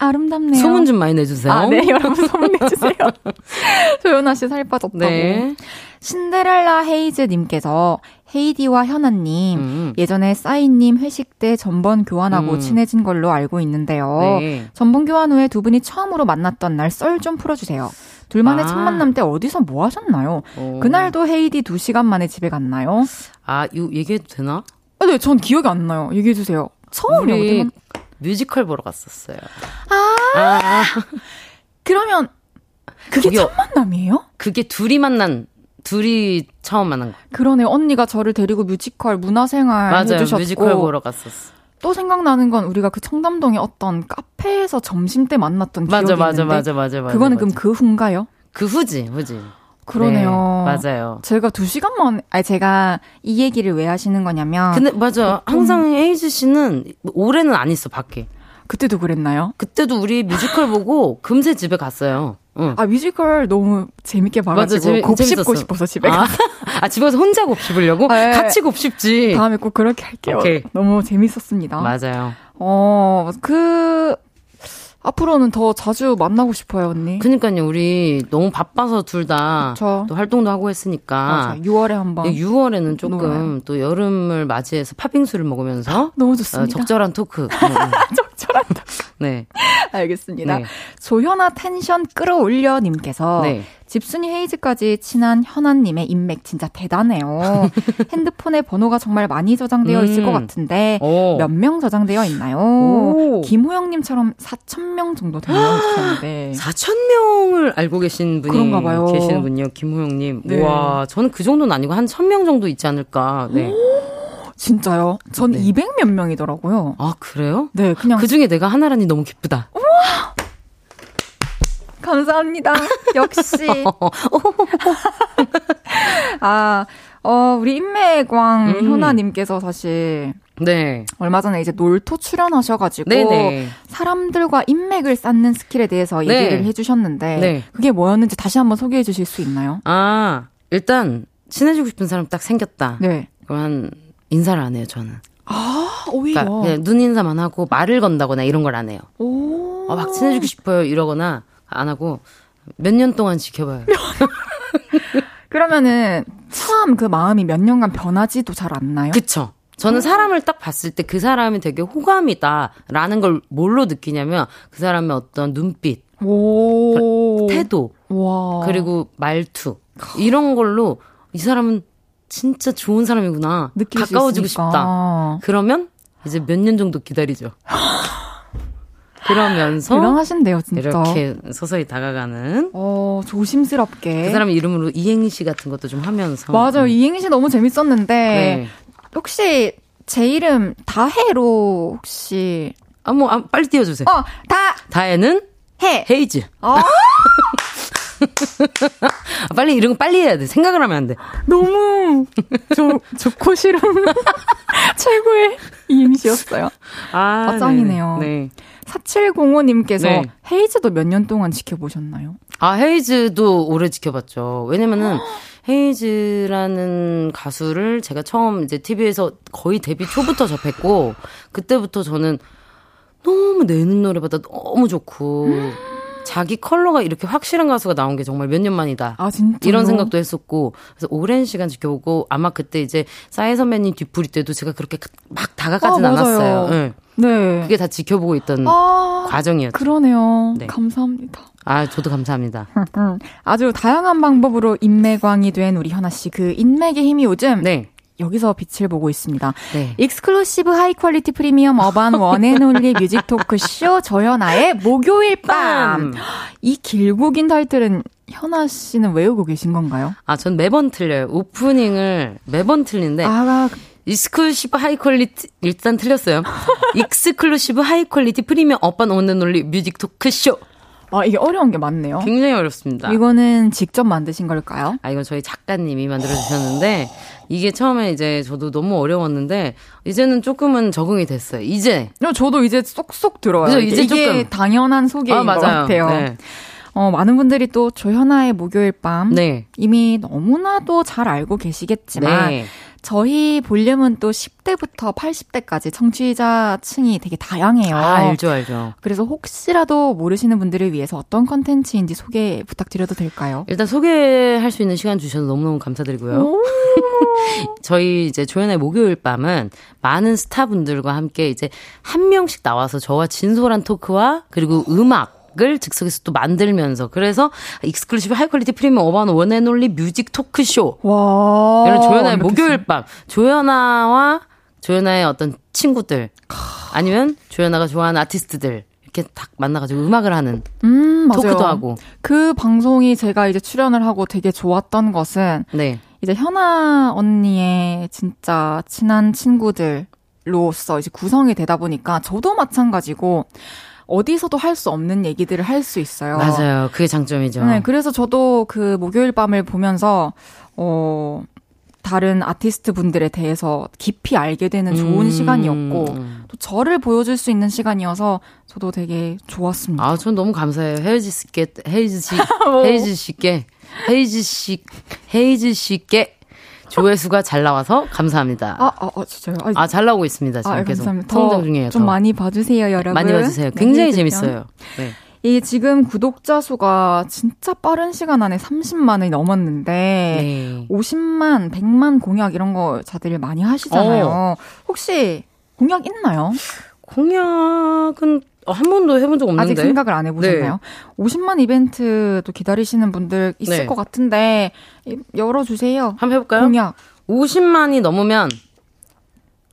[SPEAKER 1] 아름답네요.
[SPEAKER 6] 소문 좀 많이 내주세요.
[SPEAKER 1] 아, 네, 여러분 소문 내주세요. 조연아 씨 살 빠졌다고.
[SPEAKER 6] 네.
[SPEAKER 1] 신데렐라 헤이즈님께서 헤이디와 현아님
[SPEAKER 6] 음.
[SPEAKER 1] 예전에 싸이님 회식 때 전번 교환하고
[SPEAKER 6] 음.
[SPEAKER 1] 친해진 걸로 알고 있는데요.
[SPEAKER 6] 네.
[SPEAKER 1] 전번 교환 후에 두 분이 처음으로 만났던 날 썰 좀 풀어주세요. 둘만의
[SPEAKER 6] 아.
[SPEAKER 1] 첫 만남 때 어디서 뭐 하셨나요?
[SPEAKER 6] 어.
[SPEAKER 1] 그날도 헤이디 2시간 만에 집에 갔나요?
[SPEAKER 6] 아, 이거 얘기해도 되나?
[SPEAKER 1] 아, 네, 전 기억이 안 나요. 얘기해주세요. 어디
[SPEAKER 6] 우리
[SPEAKER 1] 만
[SPEAKER 6] 뮤지컬 보러 갔었어요.
[SPEAKER 1] 아,
[SPEAKER 6] 아,
[SPEAKER 1] 그러면 그게 첫 만남이에요?
[SPEAKER 6] 그게 둘이 만난 둘이 처음 만난 거.
[SPEAKER 1] 그러네 언니가 저를 데리고 뮤지컬 문화생활
[SPEAKER 6] 맞아요.
[SPEAKER 1] 해주셨고
[SPEAKER 6] 뮤지컬 보러 갔었어.
[SPEAKER 1] 또 생각나는 건 우리가 그 청담동의 어떤 카페에서 점심 때 만났던 기억이
[SPEAKER 6] 맞아, 맞아,
[SPEAKER 1] 있는데
[SPEAKER 6] 맞아, 맞아, 맞아.
[SPEAKER 1] 그거는
[SPEAKER 6] 맞아.
[SPEAKER 1] 그럼 그 후인가요?
[SPEAKER 6] 그 후지, 후지.
[SPEAKER 1] 그러네요.
[SPEAKER 6] 네, 맞아요.
[SPEAKER 1] 제가 두 시간만 아니 제가 이 얘기를 왜 하시는 거냐면
[SPEAKER 6] 근데 맞아. 항상 헤이즈 씨는 올해는 안 있어 밖에.
[SPEAKER 1] 그때도 그랬나요?
[SPEAKER 6] 그때도 우리 뮤지컬 보고 금세 집에 갔어요. 응.
[SPEAKER 1] 아 뮤지컬 너무 재밌게 봐가지고
[SPEAKER 6] 재미-
[SPEAKER 1] 곱씹고
[SPEAKER 6] 재밌었어.
[SPEAKER 1] 싶어서 집에
[SPEAKER 6] 아, 아, 집에서 혼자 곱씹으려고?
[SPEAKER 1] 네.
[SPEAKER 6] 같이 곱씹지.
[SPEAKER 1] 다음에 꼭 그렇게 할게요.
[SPEAKER 6] 오케이.
[SPEAKER 1] 너무 재밌었습니다.
[SPEAKER 6] 맞아요.
[SPEAKER 1] 어, 그, 앞으로는 더 자주 만나고 싶어요, 언니.
[SPEAKER 6] 그니까요, 우리 너무 바빠서 둘 다 또. 활동도 하고 했으니까.
[SPEAKER 1] 맞아. 6월에 한 번.
[SPEAKER 6] 6월에는 조금
[SPEAKER 1] 놀아요.
[SPEAKER 6] 또 여름을 맞이해서 팥빙수를 먹으면서
[SPEAKER 1] 너무
[SPEAKER 6] 어,
[SPEAKER 1] 좋습니다.
[SPEAKER 6] 적절한 토크.
[SPEAKER 1] 적절한다.
[SPEAKER 6] 네.
[SPEAKER 1] 알겠습니다.
[SPEAKER 6] 네.
[SPEAKER 1] 조현아 텐션 끌어올려 님께서
[SPEAKER 6] 네.
[SPEAKER 1] 집순이 헤이즈까지 친한 현아님의 인맥 진짜 대단해요. 핸드폰에 번호가 정말 많이 저장되어 있을
[SPEAKER 6] 음.
[SPEAKER 1] 것 같은데
[SPEAKER 6] 오.
[SPEAKER 1] 몇명 저장되어 있나요?
[SPEAKER 6] 오.
[SPEAKER 1] 김호영님처럼 4천 명 정도 되면 주셨는데
[SPEAKER 6] 4천 명을 알고 계신 분이
[SPEAKER 1] 그런가 봐요.
[SPEAKER 6] 계시는군요, 김호영님.
[SPEAKER 1] 네.
[SPEAKER 6] 와, 저는 그 정도는 아니고 한 1,000명 정도 있지 않을까. 네.
[SPEAKER 1] 진짜요? 전
[SPEAKER 6] 네.
[SPEAKER 1] 200몇 명이더라고요.
[SPEAKER 6] 아, 그래요?
[SPEAKER 1] 네, 그냥
[SPEAKER 6] 그 중에 내가 하나라니 너무 기쁘다.
[SPEAKER 1] 감사합니다. 역시. 아, 어, 우리 인맥왕
[SPEAKER 6] 음.
[SPEAKER 1] 현아님께서 사실
[SPEAKER 6] 네.
[SPEAKER 1] 얼마 전에 이제 놀토 출연하셔가지고
[SPEAKER 6] 네네.
[SPEAKER 1] 사람들과 인맥을 쌓는 스킬에 대해서
[SPEAKER 6] 네.
[SPEAKER 1] 얘기를 해주셨는데
[SPEAKER 6] 네.
[SPEAKER 1] 그게 뭐였는지 다시 한번 소개해 주실 수 있나요?
[SPEAKER 6] 아, 일단, 친해지고 싶은 사람 딱 생겼다.
[SPEAKER 1] 네.
[SPEAKER 6] 그러면 인사를 안 해요, 저는.
[SPEAKER 1] 아, 오히려.
[SPEAKER 6] 그러니까 눈 인사만 하고 말을 건다거나 이런 걸 안 해요.
[SPEAKER 1] 오.
[SPEAKER 6] 어, 막 친해지고 싶어요 이러거나 안 하고 몇 년 동안 지켜봐요.
[SPEAKER 1] 그러면은 처음 그 마음이 몇 년간 변하지도 잘 않나요?
[SPEAKER 6] 그쵸? 저는 사람을 딱 봤을 때 그 사람이 되게 호감이다라는 걸 뭘로 느끼냐면 그 사람의 어떤 눈빛,
[SPEAKER 1] 오.
[SPEAKER 6] 태도,
[SPEAKER 1] 와.
[SPEAKER 6] 그리고 말투 이런 걸로 이 사람은 진짜 좋은 사람이구나.
[SPEAKER 1] 느낄 수
[SPEAKER 6] 가까워지고. 싶다. 그러면 이제 몇 년 정도 기다리죠. 그러면서
[SPEAKER 1] 대단하신데요, 진짜.
[SPEAKER 6] 이렇게 서서히 다가가는
[SPEAKER 1] 어, 조심스럽게.
[SPEAKER 6] 그 사람 이름으로 이행시 같은 것도 좀 하면서
[SPEAKER 1] 맞아요. 이행시 너무 재밌었는데
[SPEAKER 6] 네.
[SPEAKER 1] 혹시 제 이름 다해로 혹시
[SPEAKER 6] 아, 뭐, 아, 빨리 띄워주세요.
[SPEAKER 1] 어, 다
[SPEAKER 6] 다혜는
[SPEAKER 1] 해.
[SPEAKER 6] 헤이즈.
[SPEAKER 1] 어?
[SPEAKER 6] 아, 빨리 이런 거 빨리 해야 돼. 생각을 하면 안 돼.
[SPEAKER 1] 너무 좋, 좋고 싫은 최고의 이행시였어요.
[SPEAKER 6] 아,
[SPEAKER 1] 아, 짱이네요.
[SPEAKER 6] 네.
[SPEAKER 1] 4705님께서
[SPEAKER 6] 네.
[SPEAKER 1] 헤이즈도 몇 년 동안 지켜보셨나요?
[SPEAKER 6] 아, 헤이즈도 오래 지켜봤죠. 왜냐면은, 헤이즈라는 가수를 제가 처음 이제 TV에서 거의 데뷔 초부터 접했고, 그때부터 저는 너무 내는 노래보다 너무 좋고, 자기 컬러가 이렇게 확실한 가수가 나온 게 정말 몇 년 만이다.
[SPEAKER 1] 아, 진짜.
[SPEAKER 6] 이런 생각도 했었고, 그래서 오랜 시간 지켜보고, 아마 그때 이제 싸이 선배님 뒤풀이 때도 제가 그렇게 막 다가가진
[SPEAKER 1] 아.
[SPEAKER 6] 않았어요. 네.
[SPEAKER 1] 네.
[SPEAKER 6] 그게 다 지켜보고 있던
[SPEAKER 1] 아,
[SPEAKER 6] 과정이었죠.
[SPEAKER 1] 그러네요.
[SPEAKER 6] 네.
[SPEAKER 1] 감사합니다.
[SPEAKER 6] 아, 저도 감사합니다.
[SPEAKER 1] 음, 아주 다양한 방법으로 인맥왕이 된 우리 현아 씨. 그 인맥의 힘이 요즘
[SPEAKER 6] 네.
[SPEAKER 1] 여기서 빛을 보고 있습니다.
[SPEAKER 6] 네.
[SPEAKER 1] exclusive high quality premium urban one and only music talk show 조현아의 목요일 밤. 이 길고 긴 타이틀은 현아 씨는 외우고 계신 건가요?
[SPEAKER 6] 아, 전 매번 틀려요. 오프닝을 매번 틀린데,
[SPEAKER 1] 아,
[SPEAKER 6] exclusive high quality, 일단 틀렸어요. exclusive high quality premium one and only music talk show.
[SPEAKER 1] 아, 이게 어려운 게 많네요.
[SPEAKER 6] 굉장히 어렵습니다.
[SPEAKER 1] 이거는 직접 만드신 걸까요?
[SPEAKER 6] 아, 이건 저희 작가님이 만들어주셨는데, 이게 처음에 이제 저도 너무 어려웠는데, 이제는 조금은 적응이 됐어요. 이제.
[SPEAKER 1] 저도 이제 쏙쏙 들어요.
[SPEAKER 6] 그죠?
[SPEAKER 1] 이제 이게
[SPEAKER 6] 조금.
[SPEAKER 1] 당연한 소개인
[SPEAKER 6] 아,
[SPEAKER 1] 것
[SPEAKER 6] 맞아요.
[SPEAKER 1] 같아요.
[SPEAKER 6] 네.
[SPEAKER 1] 어, 많은 분들이 또 조현아의 목요일 밤
[SPEAKER 6] 네.
[SPEAKER 1] 이미 너무나도 잘 알고 계시겠지만
[SPEAKER 6] 네.
[SPEAKER 1] 저희 볼륨은 또 10대부터 80대까지 청취자 층이 되게 다양해요.
[SPEAKER 6] 아, 알죠, 알죠.
[SPEAKER 1] 그래서 혹시라도 모르시는 분들을 위해서 어떤 컨텐츠인지 소개 부탁드려도 될까요?
[SPEAKER 6] 일단 소개할 수 있는 시간 주셔서 너무너무 감사드리고요. 저희 이제 조현아의 목요일 밤은 많은 스타분들과 함께 이제 한 명씩 나와서 저와 진솔한 토크와 그리고 음악 을 즉석에서 또 만들면서 그래서 exclusive high quality premium urban one and only music talk show.
[SPEAKER 1] 와.
[SPEAKER 6] 이런 조현아의 목요일 밤. 조현아와 조현아의 어떤 친구들 아니면 조현아가 좋아하는 아티스트들 이렇게 딱 만나가지고 음악을 하는
[SPEAKER 1] 음, 맞아요.
[SPEAKER 6] 토크도 하고.
[SPEAKER 1] 그 방송이 제가 이제 출연을 하고 되게 좋았던 것은
[SPEAKER 6] 네.
[SPEAKER 1] 이제 현아 언니의 진짜 친한 친구들로서 이제 구성이 되다 보니까 저도 마찬가지고 어디서도 할 수 없는 얘기들을 할 수 있어요.
[SPEAKER 6] 맞아요 그게 장점이죠
[SPEAKER 1] 네, 그래서 저도 그 목요일 밤을 보면서 어 다른 아티스트 분들에 대해서 깊이 알게 되는 좋은
[SPEAKER 6] 음.
[SPEAKER 1] 시간이었고 또 저를 보여줄 수 있는 시간이어서 저도 되게 좋았습니다.
[SPEAKER 6] 아, 전 너무 감사해요. 헤이즈 씨께, 헤이즈 씨, 헤이즈 씨께, 헤이즈 씨, 헤이즈 씨께 조회수가 잘 나와서 감사합니다.
[SPEAKER 1] 아, 아, 아 진짜요? 아,
[SPEAKER 6] 아, 잘 나오고 있습니다. 지금
[SPEAKER 1] 아,
[SPEAKER 6] 계속
[SPEAKER 1] 감사합니다.
[SPEAKER 6] 성장
[SPEAKER 1] 더
[SPEAKER 6] 중이에요.
[SPEAKER 1] 좀
[SPEAKER 6] 더.
[SPEAKER 1] 많이 봐주세요, 여러분.
[SPEAKER 6] 많이 봐주세요.
[SPEAKER 1] 네,
[SPEAKER 6] 굉장히
[SPEAKER 1] 헤이즈
[SPEAKER 6] 재밌어요. 네.
[SPEAKER 1] 이 지금 구독자 수가 진짜 빠른 시간 안에 30만이 넘었는데
[SPEAKER 6] 네.
[SPEAKER 1] 50만, 100만 공약 이런 거 자들이 많이 하시잖아요.
[SPEAKER 6] 어.
[SPEAKER 1] 혹시 공약 있나요?
[SPEAKER 6] 공약은 어, 한 번도 해본 적 없는데.
[SPEAKER 1] 아직 생각을 안 해보셨나요? 50만 이벤트도 기다리시는 분들 있을
[SPEAKER 6] 네.
[SPEAKER 1] 것 같은데 이- 열어주세요.
[SPEAKER 6] 한번 해볼까요?
[SPEAKER 1] 공약.
[SPEAKER 6] 50만이 넘으면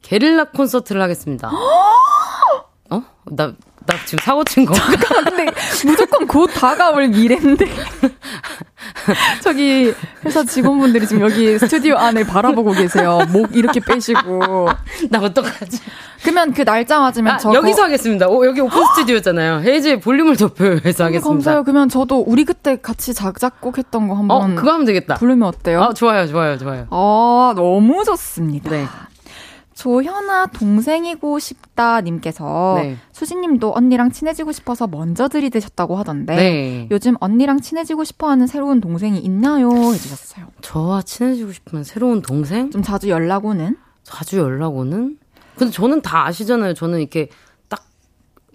[SPEAKER 6] 게릴라 콘서트를 하겠습니다. 어? 나, 나 지금 사고 친 건가?
[SPEAKER 1] 근데 무조건 곧 다가올 미래인데. 저기 회사 직원분들이 지금 여기 스튜디오 안을 바라보고 계세요. 목 이렇게 빼시고.
[SPEAKER 6] 나 어떡하지?
[SPEAKER 1] 그러면 그 날짜 맞으면
[SPEAKER 6] 아,
[SPEAKER 1] 저
[SPEAKER 6] 여기서 하겠습니다. 오, 여기 오픈 스튜디오잖아요. 헤이즈의 볼륨을 높여서 하겠습니다.
[SPEAKER 1] 감사해요. 그러면 저도 우리 그때 같이 작작곡 했던 거
[SPEAKER 6] 어,
[SPEAKER 1] 한번
[SPEAKER 6] 그거 하면 되겠다.
[SPEAKER 1] 부르면 어때요?
[SPEAKER 6] 아, 좋아요, 좋아요, 좋아요.
[SPEAKER 1] 아, 너무 좋습니다.
[SPEAKER 6] 네.
[SPEAKER 1] 조현아 동생이고 싶다 님께서
[SPEAKER 6] 네.
[SPEAKER 1] 수진님도 언니랑 친해지고 싶어서 먼저 들이대셨다고 하던데
[SPEAKER 6] 네.
[SPEAKER 1] 요즘 언니랑 친해지고 싶어하는 새로운 동생이 있나요? 해주셨어요.
[SPEAKER 6] 저와 친해지고 싶으면 새로운 동생?
[SPEAKER 1] 좀 자주 연락 오는?
[SPEAKER 6] 자주 연락 오는? 근데 저는 다 아시잖아요. 저는 이렇게 딱,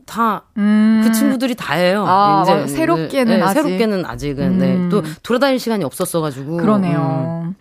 [SPEAKER 6] 다,
[SPEAKER 1] 음.
[SPEAKER 6] 그 친구들이 다예요.
[SPEAKER 1] 아, 맞아요. 새롭게는
[SPEAKER 6] 네,
[SPEAKER 1] 아직.
[SPEAKER 6] 새롭게는 아직은,
[SPEAKER 1] 음.
[SPEAKER 6] 네. 또 돌아다닐 시간이 없었어가지고.
[SPEAKER 1] 그러네요.
[SPEAKER 6] 음.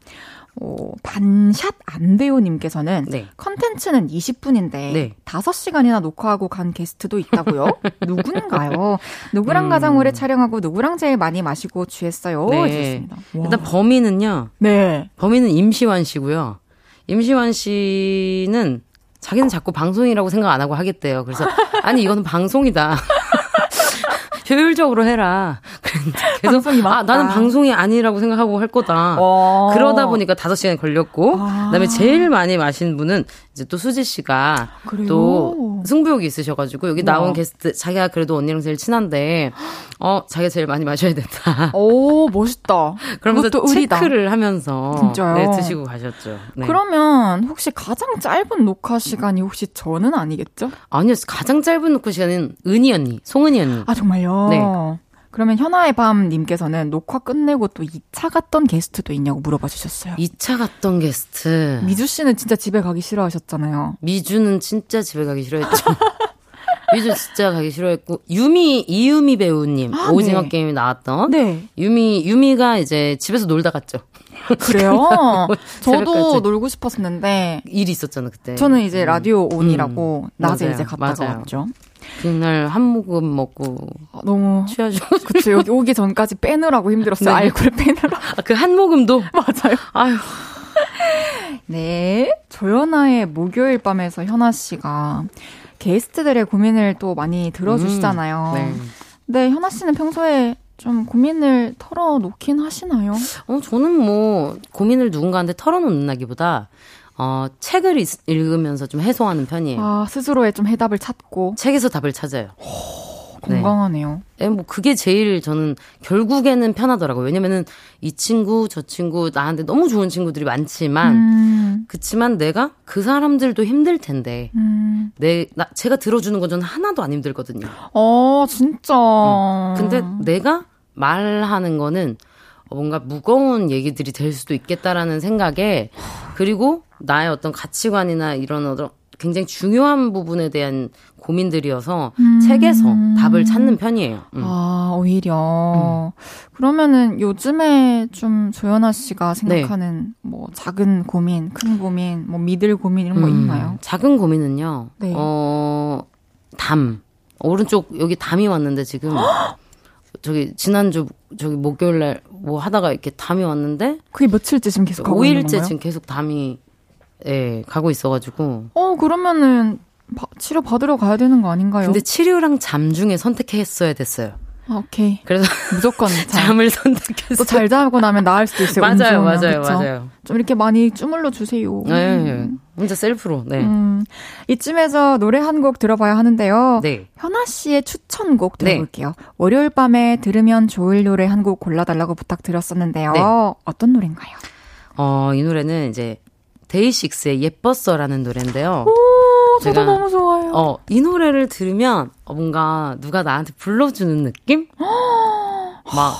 [SPEAKER 1] 어, 반샷 안 돼요 님께서는
[SPEAKER 6] 네.
[SPEAKER 1] 컨텐츠는 20분인데
[SPEAKER 6] 네.
[SPEAKER 1] 5시간이나 녹화하고 간 게스트도 있다고요? 누군가요? 누구랑
[SPEAKER 6] 음.
[SPEAKER 1] 가장 오래 촬영하고 누구랑 제일 많이 마시고 취했어요?
[SPEAKER 6] 네.
[SPEAKER 1] 해주셨습니다.
[SPEAKER 6] 일단 범인은요.
[SPEAKER 1] 네.
[SPEAKER 6] 범인은 임시완 씨고요. 임시완 씨는 자기는 자꾸 방송이라고 생각 안 하고 하겠대요. 그래서 아니 이거는 방송이다. 효율적으로 해라. 계속
[SPEAKER 1] 방송이 맞다.
[SPEAKER 6] 아 나는 방송이 아니라고 생각하고 할 거다.
[SPEAKER 1] 어.
[SPEAKER 6] 그러다 보니까 다섯 시간이 걸렸고
[SPEAKER 1] 아.
[SPEAKER 6] 그다음에 제일 많이 마신 분은 이제 또 수지 씨가
[SPEAKER 1] 그래요?
[SPEAKER 6] 또 승부욕이 있으셔 가지고 여기
[SPEAKER 1] 우와.
[SPEAKER 6] 나온 게스트 자기가 그래도 언니랑 제일 친한데 어 자기가 제일 많이 마셔야 된다.
[SPEAKER 1] 오, 멋있다.
[SPEAKER 6] 그러면서. 체크를 하면서
[SPEAKER 1] 진짜요?
[SPEAKER 6] 네, 드시고 가셨죠. 네.
[SPEAKER 1] 그러면 혹시 가장 짧은 녹화 시간이 혹시 저는 아니겠죠?
[SPEAKER 6] 아니요 가장 짧은 녹화 시간은 은희 언니, 송은희 언니.
[SPEAKER 1] 아, 정말요?
[SPEAKER 6] 네.
[SPEAKER 1] 그러면 현아의 밤 님께서는 녹화 끝내고 또 2차 갔던 게스트도 있냐고 물어봐 주셨어요.
[SPEAKER 6] 2차 갔던 게스트
[SPEAKER 1] 미주 씨는 진짜 집에 가기 싫어하셨잖아요.
[SPEAKER 6] 미주는 진짜 집에 가기 싫어했죠. 미주 진짜 가기 싫어했고 유미 이유미 배우님
[SPEAKER 1] 아,
[SPEAKER 6] 오징어
[SPEAKER 1] 네.
[SPEAKER 6] 게임에 나왔던
[SPEAKER 1] 네.
[SPEAKER 6] 유미 유미가 이제 집에서 놀다 갔죠.
[SPEAKER 1] 그래요? 저도. 놀고 싶었는데
[SPEAKER 6] 일이 있었잖아 그때.
[SPEAKER 1] 저는 이제 라디오 온이라고 낮에
[SPEAKER 6] 음. 맞아요.
[SPEAKER 1] 이제 갔다가
[SPEAKER 6] 맞아요.
[SPEAKER 1] 왔죠.
[SPEAKER 6] 그날 한 모금 먹고
[SPEAKER 1] 아, 너무
[SPEAKER 6] 취하죠.
[SPEAKER 1] 그쵸 여기 오기 전까지 빼느라고 힘들었어요.
[SPEAKER 6] 네.
[SPEAKER 1] 알코올 빼느라.
[SPEAKER 6] 그한 모금도
[SPEAKER 1] 맞아요.
[SPEAKER 6] 아유
[SPEAKER 1] 네. 조연아의 목요일 밤에서 현아 씨가 게스트들의 고민을 또 많이 들어주시잖아요.
[SPEAKER 6] 네.
[SPEAKER 1] 네, 현아 씨는 평소에 좀 고민을 털어놓긴 하시나요?
[SPEAKER 6] 어, 저는 뭐, 고민을 누군가한테 털어놓는다기보다, 어, 책을 읽- 읽으면서 좀 해소하는 편이에요.
[SPEAKER 1] 아, 스스로의 좀 해답을 찾고.
[SPEAKER 6] 책에서 답을 찾아요.
[SPEAKER 1] 건강하네요.
[SPEAKER 6] 네, 뭐 그게 제일 저는 결국에는 편하더라고요. 왜냐면은 이 친구 저 친구 나한테 너무 좋은 친구들이 많지만
[SPEAKER 1] 음,
[SPEAKER 6] 그치만 내가 그 사람들도 힘들 텐데
[SPEAKER 1] 음.
[SPEAKER 6] 내 나 제가 들어주는 건 저는 하나도 안 힘들거든요.
[SPEAKER 1] 어, 진짜.
[SPEAKER 6] 근데 내가 말하는 거는 뭔가 무거운 얘기들이 될 수도 있겠다라는 생각에 그리고 나의 어떤 가치관이나 이런 어떤 굉장히 중요한 부분에 대한 고민들이어서 책에서 답을 찾는 편이에요. 음.
[SPEAKER 1] 아, 오히려. 그러면은 요즘에 좀 조연아 씨가 생각하는 뭐 작은 고민, 큰 고민, 뭐 미들 고민 이런 거
[SPEAKER 6] 음,
[SPEAKER 1] 있나요?
[SPEAKER 6] 작은 고민은요.
[SPEAKER 1] 네.
[SPEAKER 6] 어, 담. 오른쪽 여기 담이 왔는데 지금 저기 지난주 저기 목요일 날 뭐 하다가 이렇게 담이 왔는데
[SPEAKER 1] 그게 며칠째 지금 계속 가고 있는
[SPEAKER 6] 5일째
[SPEAKER 1] 건가요?
[SPEAKER 6] 지금 계속 담이 예, 가고 있어 가지고
[SPEAKER 1] 어, 그러면은 바- 치료 받으러 가야 되는 거 아닌가요?
[SPEAKER 6] 근데 치료랑 잠 중에 선택했어야 됐어요.
[SPEAKER 1] 아, 오케이.
[SPEAKER 6] 그래서
[SPEAKER 1] 무조건 자.
[SPEAKER 6] 잠을 선택했어요.
[SPEAKER 1] 또잘 자고 나면 나을 수도 있어요. 운
[SPEAKER 6] 맞아요,
[SPEAKER 1] 좋으면,
[SPEAKER 6] 맞아요,
[SPEAKER 1] 그쵸?
[SPEAKER 6] 맞아요.
[SPEAKER 1] 좀 이렇게 많이 주물러 주세요.
[SPEAKER 6] 네, 혼자 셀프로. 네.
[SPEAKER 1] 음, 이쯤에서 노래 한 곡 들어봐야 하는데요.
[SPEAKER 6] 네.
[SPEAKER 1] 현아 씨의 추천곡
[SPEAKER 6] 네.
[SPEAKER 1] 들어볼게요. 월요일 밤에 들으면 좋을 노래 한 곡 골라달라고 부탁드렸었는데요.
[SPEAKER 6] 네.
[SPEAKER 1] 어떤 노래인가요?
[SPEAKER 6] 어, 이 노래는 이제 데이식스의 예뻤어라는 노래인데요.
[SPEAKER 1] 오, 저도
[SPEAKER 6] 제가-
[SPEAKER 1] 너무 좋아요.
[SPEAKER 6] 어, 이 노래를 들으면 어, 뭔가 누가 나한테 불러주는 느낌? 막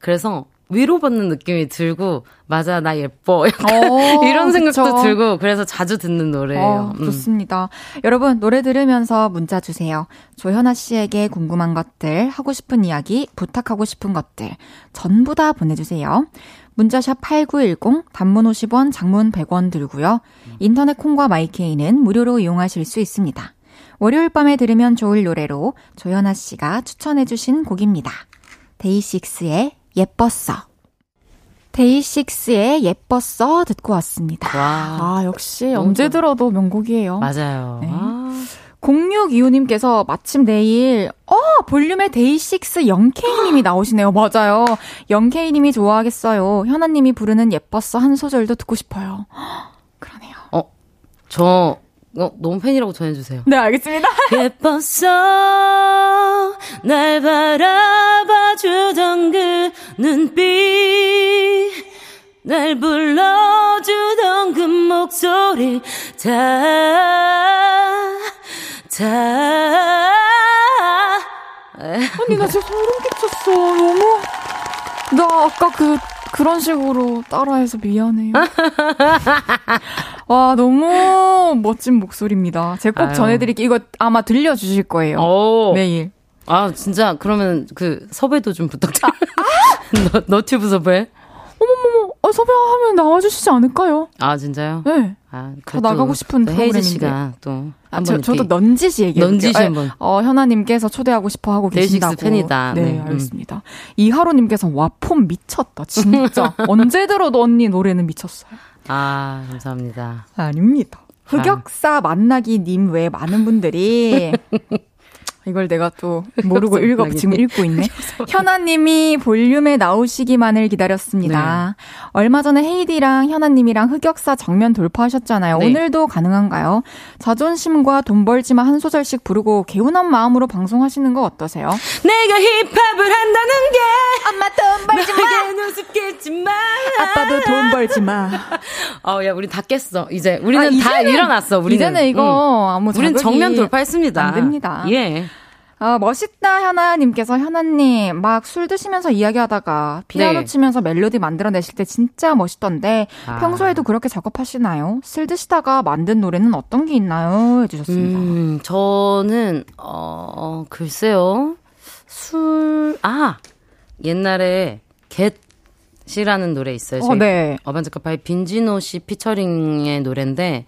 [SPEAKER 6] 그래서 위로받는 느낌이 들고 맞아 나 예뻐 약간
[SPEAKER 1] 어,
[SPEAKER 6] 이런 생각도
[SPEAKER 1] 그쵸.
[SPEAKER 6] 들고 그래서 자주 듣는 노래예요.
[SPEAKER 1] 어,
[SPEAKER 6] 음.
[SPEAKER 1] 좋습니다. 여러분, 노래 들으면서 문자 주세요. 조현아 씨에게 궁금한 것들, 하고 싶은 이야기, 부탁하고 싶은 것들, 전부 다 보내주세요. 문자샵 8910, 단문 50원, 장문 100원 들고요. 인터넷 콩과 마이케이는 무료로 이용하실 수 있습니다. 월요일 밤에 들으면 좋을 노래로 조현아 씨가 추천해 주신 곡입니다. 데이식스의 예뻤어. 데이식스의 예뻤어 듣고 왔습니다.
[SPEAKER 6] 와
[SPEAKER 1] 아, 역시 언제. 들어도 명곡이에요.
[SPEAKER 6] 맞아요.
[SPEAKER 1] 네.
[SPEAKER 6] 아,
[SPEAKER 1] 0625님께서 마침 내일, 어, 볼륨의 데이식스 영케이님이 나오시네요. 맞아요. 영케이님이 좋아하겠어요. 현아님이 부르는 예뻤어 한 소절도 듣고 싶어요. 그러네요.
[SPEAKER 6] 저 어, 너무 팬이라고 전해주세요.
[SPEAKER 1] 네, 알겠습니다.
[SPEAKER 6] 예뻤어 날 바라봐주던 그 눈빛 날 불러주던 그 목소리 다 다
[SPEAKER 1] 언니, 나 진짜 소름 끼쳤어. 너무. 나 아까 그, 그런 식으로 따라해서 미안해요. 와, 너무 멋진 목소리입니다. 제가 꼭
[SPEAKER 6] 아유.
[SPEAKER 1] 전해드릴게요. 이거 아마 들려주실 거예요.
[SPEAKER 6] 오.
[SPEAKER 1] 내일.
[SPEAKER 6] 아 진짜 그러면 그 섭외도 좀 부탁드려. 너 너튜브 섭외?
[SPEAKER 1] 섭외하면 나와주시지 않을까요?
[SPEAKER 6] 아 진짜요?
[SPEAKER 1] 네.
[SPEAKER 6] 아,
[SPEAKER 1] 저 나가고 싶은 프로그램인데.
[SPEAKER 6] 씨가 또
[SPEAKER 1] 아, 저, 저도 넌지시 얘기해볼게요.
[SPEAKER 6] 넌지시
[SPEAKER 1] 아,
[SPEAKER 6] 한번.
[SPEAKER 1] 어, 현아님께서 초대하고 싶어 하고
[SPEAKER 6] 데이식스
[SPEAKER 1] 계신다고.
[SPEAKER 6] 팬이다.
[SPEAKER 1] 네,
[SPEAKER 6] 네, 음.
[SPEAKER 1] 알겠습니다. 이하로님께서 와, 폼 미쳤다. 진짜. 언제 들어도 언니 노래는 미쳤어요.
[SPEAKER 6] 아 감사합니다.
[SPEAKER 1] 아닙니다. 흑역사 만나기 님 외에 많은 분들이 이걸 내가 또 모르고
[SPEAKER 6] 흑역사
[SPEAKER 1] 읽어 지금 읽고 있네. 현아님이 볼륨에 나오시기만을 기다렸습니다. 얼마 전에 헤이디랑 현아님이랑 흑역사 정면 돌파하셨잖아요.
[SPEAKER 6] 네.
[SPEAKER 1] 오늘도 가능한가요? 자존심과 돈 벌지만 한 소절씩 부르고 개운한 마음으로 방송하시는 거 어떠세요?
[SPEAKER 6] 내가 힙합을 한다는 게
[SPEAKER 1] 엄마 돈 벌지
[SPEAKER 6] 내겐 우습겠지만
[SPEAKER 1] 아빠도 돈 벌지 마.
[SPEAKER 6] 어야 우리 다 깼어 이제 우리는
[SPEAKER 1] 아,
[SPEAKER 6] 다 일어났어 우리는
[SPEAKER 1] 이제는 이거
[SPEAKER 6] 응.
[SPEAKER 1] 아무
[SPEAKER 6] 우리는 정면 돌파했습니다
[SPEAKER 1] 안 됩니다.
[SPEAKER 6] 예
[SPEAKER 1] 아, 멋있다, 현아님께서. 현아님, 막 술 드시면서 이야기하다가 피아노
[SPEAKER 6] 네.
[SPEAKER 1] 치면서 멜로디 만들어내실 때 진짜 멋있던데,
[SPEAKER 6] 아.
[SPEAKER 1] 평소에도 그렇게 작업하시나요? 술 드시다가 만든 노래는 어떤 게 있나요? 해주셨습니다.
[SPEAKER 6] 음, 저는 어 글쎄요 술 아 옛날에 겟이라는 노래 있어요.
[SPEAKER 1] 어,
[SPEAKER 6] 저희
[SPEAKER 1] 네.
[SPEAKER 6] 어반자카파의 빈지노 씨 피처링의 노래인데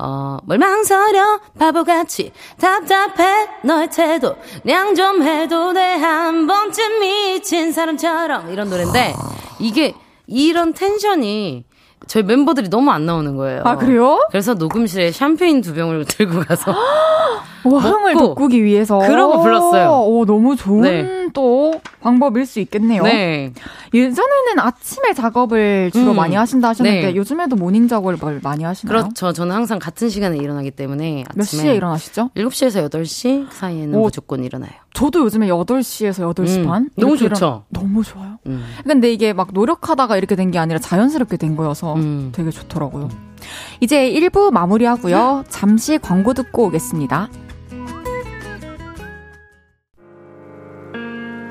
[SPEAKER 6] 어, 뭘 망설여 바보같이 답답해 너의 태도 냥좀 해도 돼 한 번쯤 미친 사람처럼 이런 노래인데 이게 이런 텐션이 저희 멤버들이 너무 안 나오는 거예요.
[SPEAKER 1] 아, 그래요?
[SPEAKER 6] 그래서 녹음실에 샴페인 두 병을 들고 가서
[SPEAKER 1] 와, 흥을
[SPEAKER 6] 먹고
[SPEAKER 1] 돋구기 위해서.
[SPEAKER 6] 그러고 불렀어요.
[SPEAKER 1] 오, 너무 좋은
[SPEAKER 6] 네.
[SPEAKER 1] 또 방법일 수 있겠네요.
[SPEAKER 6] 네.
[SPEAKER 1] 예전에는 아침에 작업을 주로
[SPEAKER 6] 음.
[SPEAKER 1] 많이 하신다 하셨는데
[SPEAKER 6] 네.
[SPEAKER 1] 요즘에도 morning 작업을 많이 하시나요?
[SPEAKER 6] 그렇죠. 저는 항상 같은 시간에 일어나기 때문에
[SPEAKER 1] 몇 시에 일어나시죠?
[SPEAKER 6] 7시에서 8시 그 사이에는
[SPEAKER 1] 오.
[SPEAKER 6] 무조건 일어나요.
[SPEAKER 1] 저도 요즘에 8시에서 8시
[SPEAKER 6] 음,
[SPEAKER 1] 반?
[SPEAKER 6] 너무 좋죠.
[SPEAKER 1] 일어나- 너무 좋아요.
[SPEAKER 6] 음.
[SPEAKER 1] 근데 이게 막 노력하다가 이렇게 된 게 아니라 자연스럽게 된 거여서
[SPEAKER 6] 음.
[SPEAKER 1] 되게 좋더라고요. 이제 1부 마무리하고요. 잠시 광고 듣고 오겠습니다.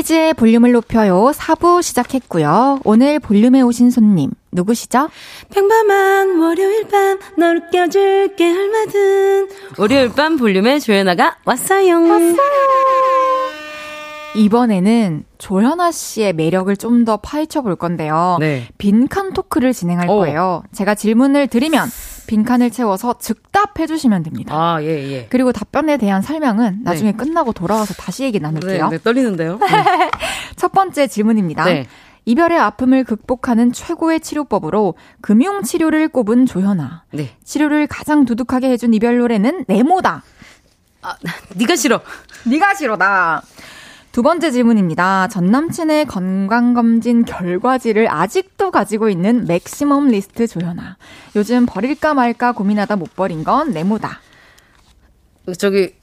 [SPEAKER 7] 헤이즈의 볼륨을 높여요.
[SPEAKER 1] 4부 시작했고요. 오늘 볼륨에 오신 손님 누구시죠?
[SPEAKER 6] 평범한 월요일 밤 널 웃겨줄게 얼마든 월요일 밤 볼륨에 조연아가 왔어요.
[SPEAKER 1] 이번에는 조현아 씨의 매력을 좀 더 파헤쳐 볼 건데요.
[SPEAKER 6] 네.
[SPEAKER 1] 빈칸 토크를 진행할
[SPEAKER 6] 오.
[SPEAKER 1] 거예요. 제가 질문을 드리면 빈칸을 채워서 즉답해 주시면 됩니다.
[SPEAKER 6] 아, 예, 예.
[SPEAKER 1] 그리고 답변에 대한 설명은 나중에 끝나고 돌아와서 다시 얘기
[SPEAKER 6] 네,
[SPEAKER 1] 나눌게요.
[SPEAKER 6] 네, 떨리는데요.
[SPEAKER 1] 첫 번째 질문입니다.
[SPEAKER 6] 네.
[SPEAKER 1] 이별의 아픔을 극복하는 최고의 치료법으로 금융 치료를 꼽은 조현아.
[SPEAKER 6] 네.
[SPEAKER 1] 치료를 가장 두둑하게 해준 이별 노래는 네모다.
[SPEAKER 6] 아, 네가 싫어.
[SPEAKER 1] 네가 싫어다. 두 번째 질문입니다. 전 남친의 건강검진 결과지를 아직도 가지고 있는 maximalist 조현아. 요즘 버릴까 말까 고민하다 못 버린 건 네모다.
[SPEAKER 6] 저기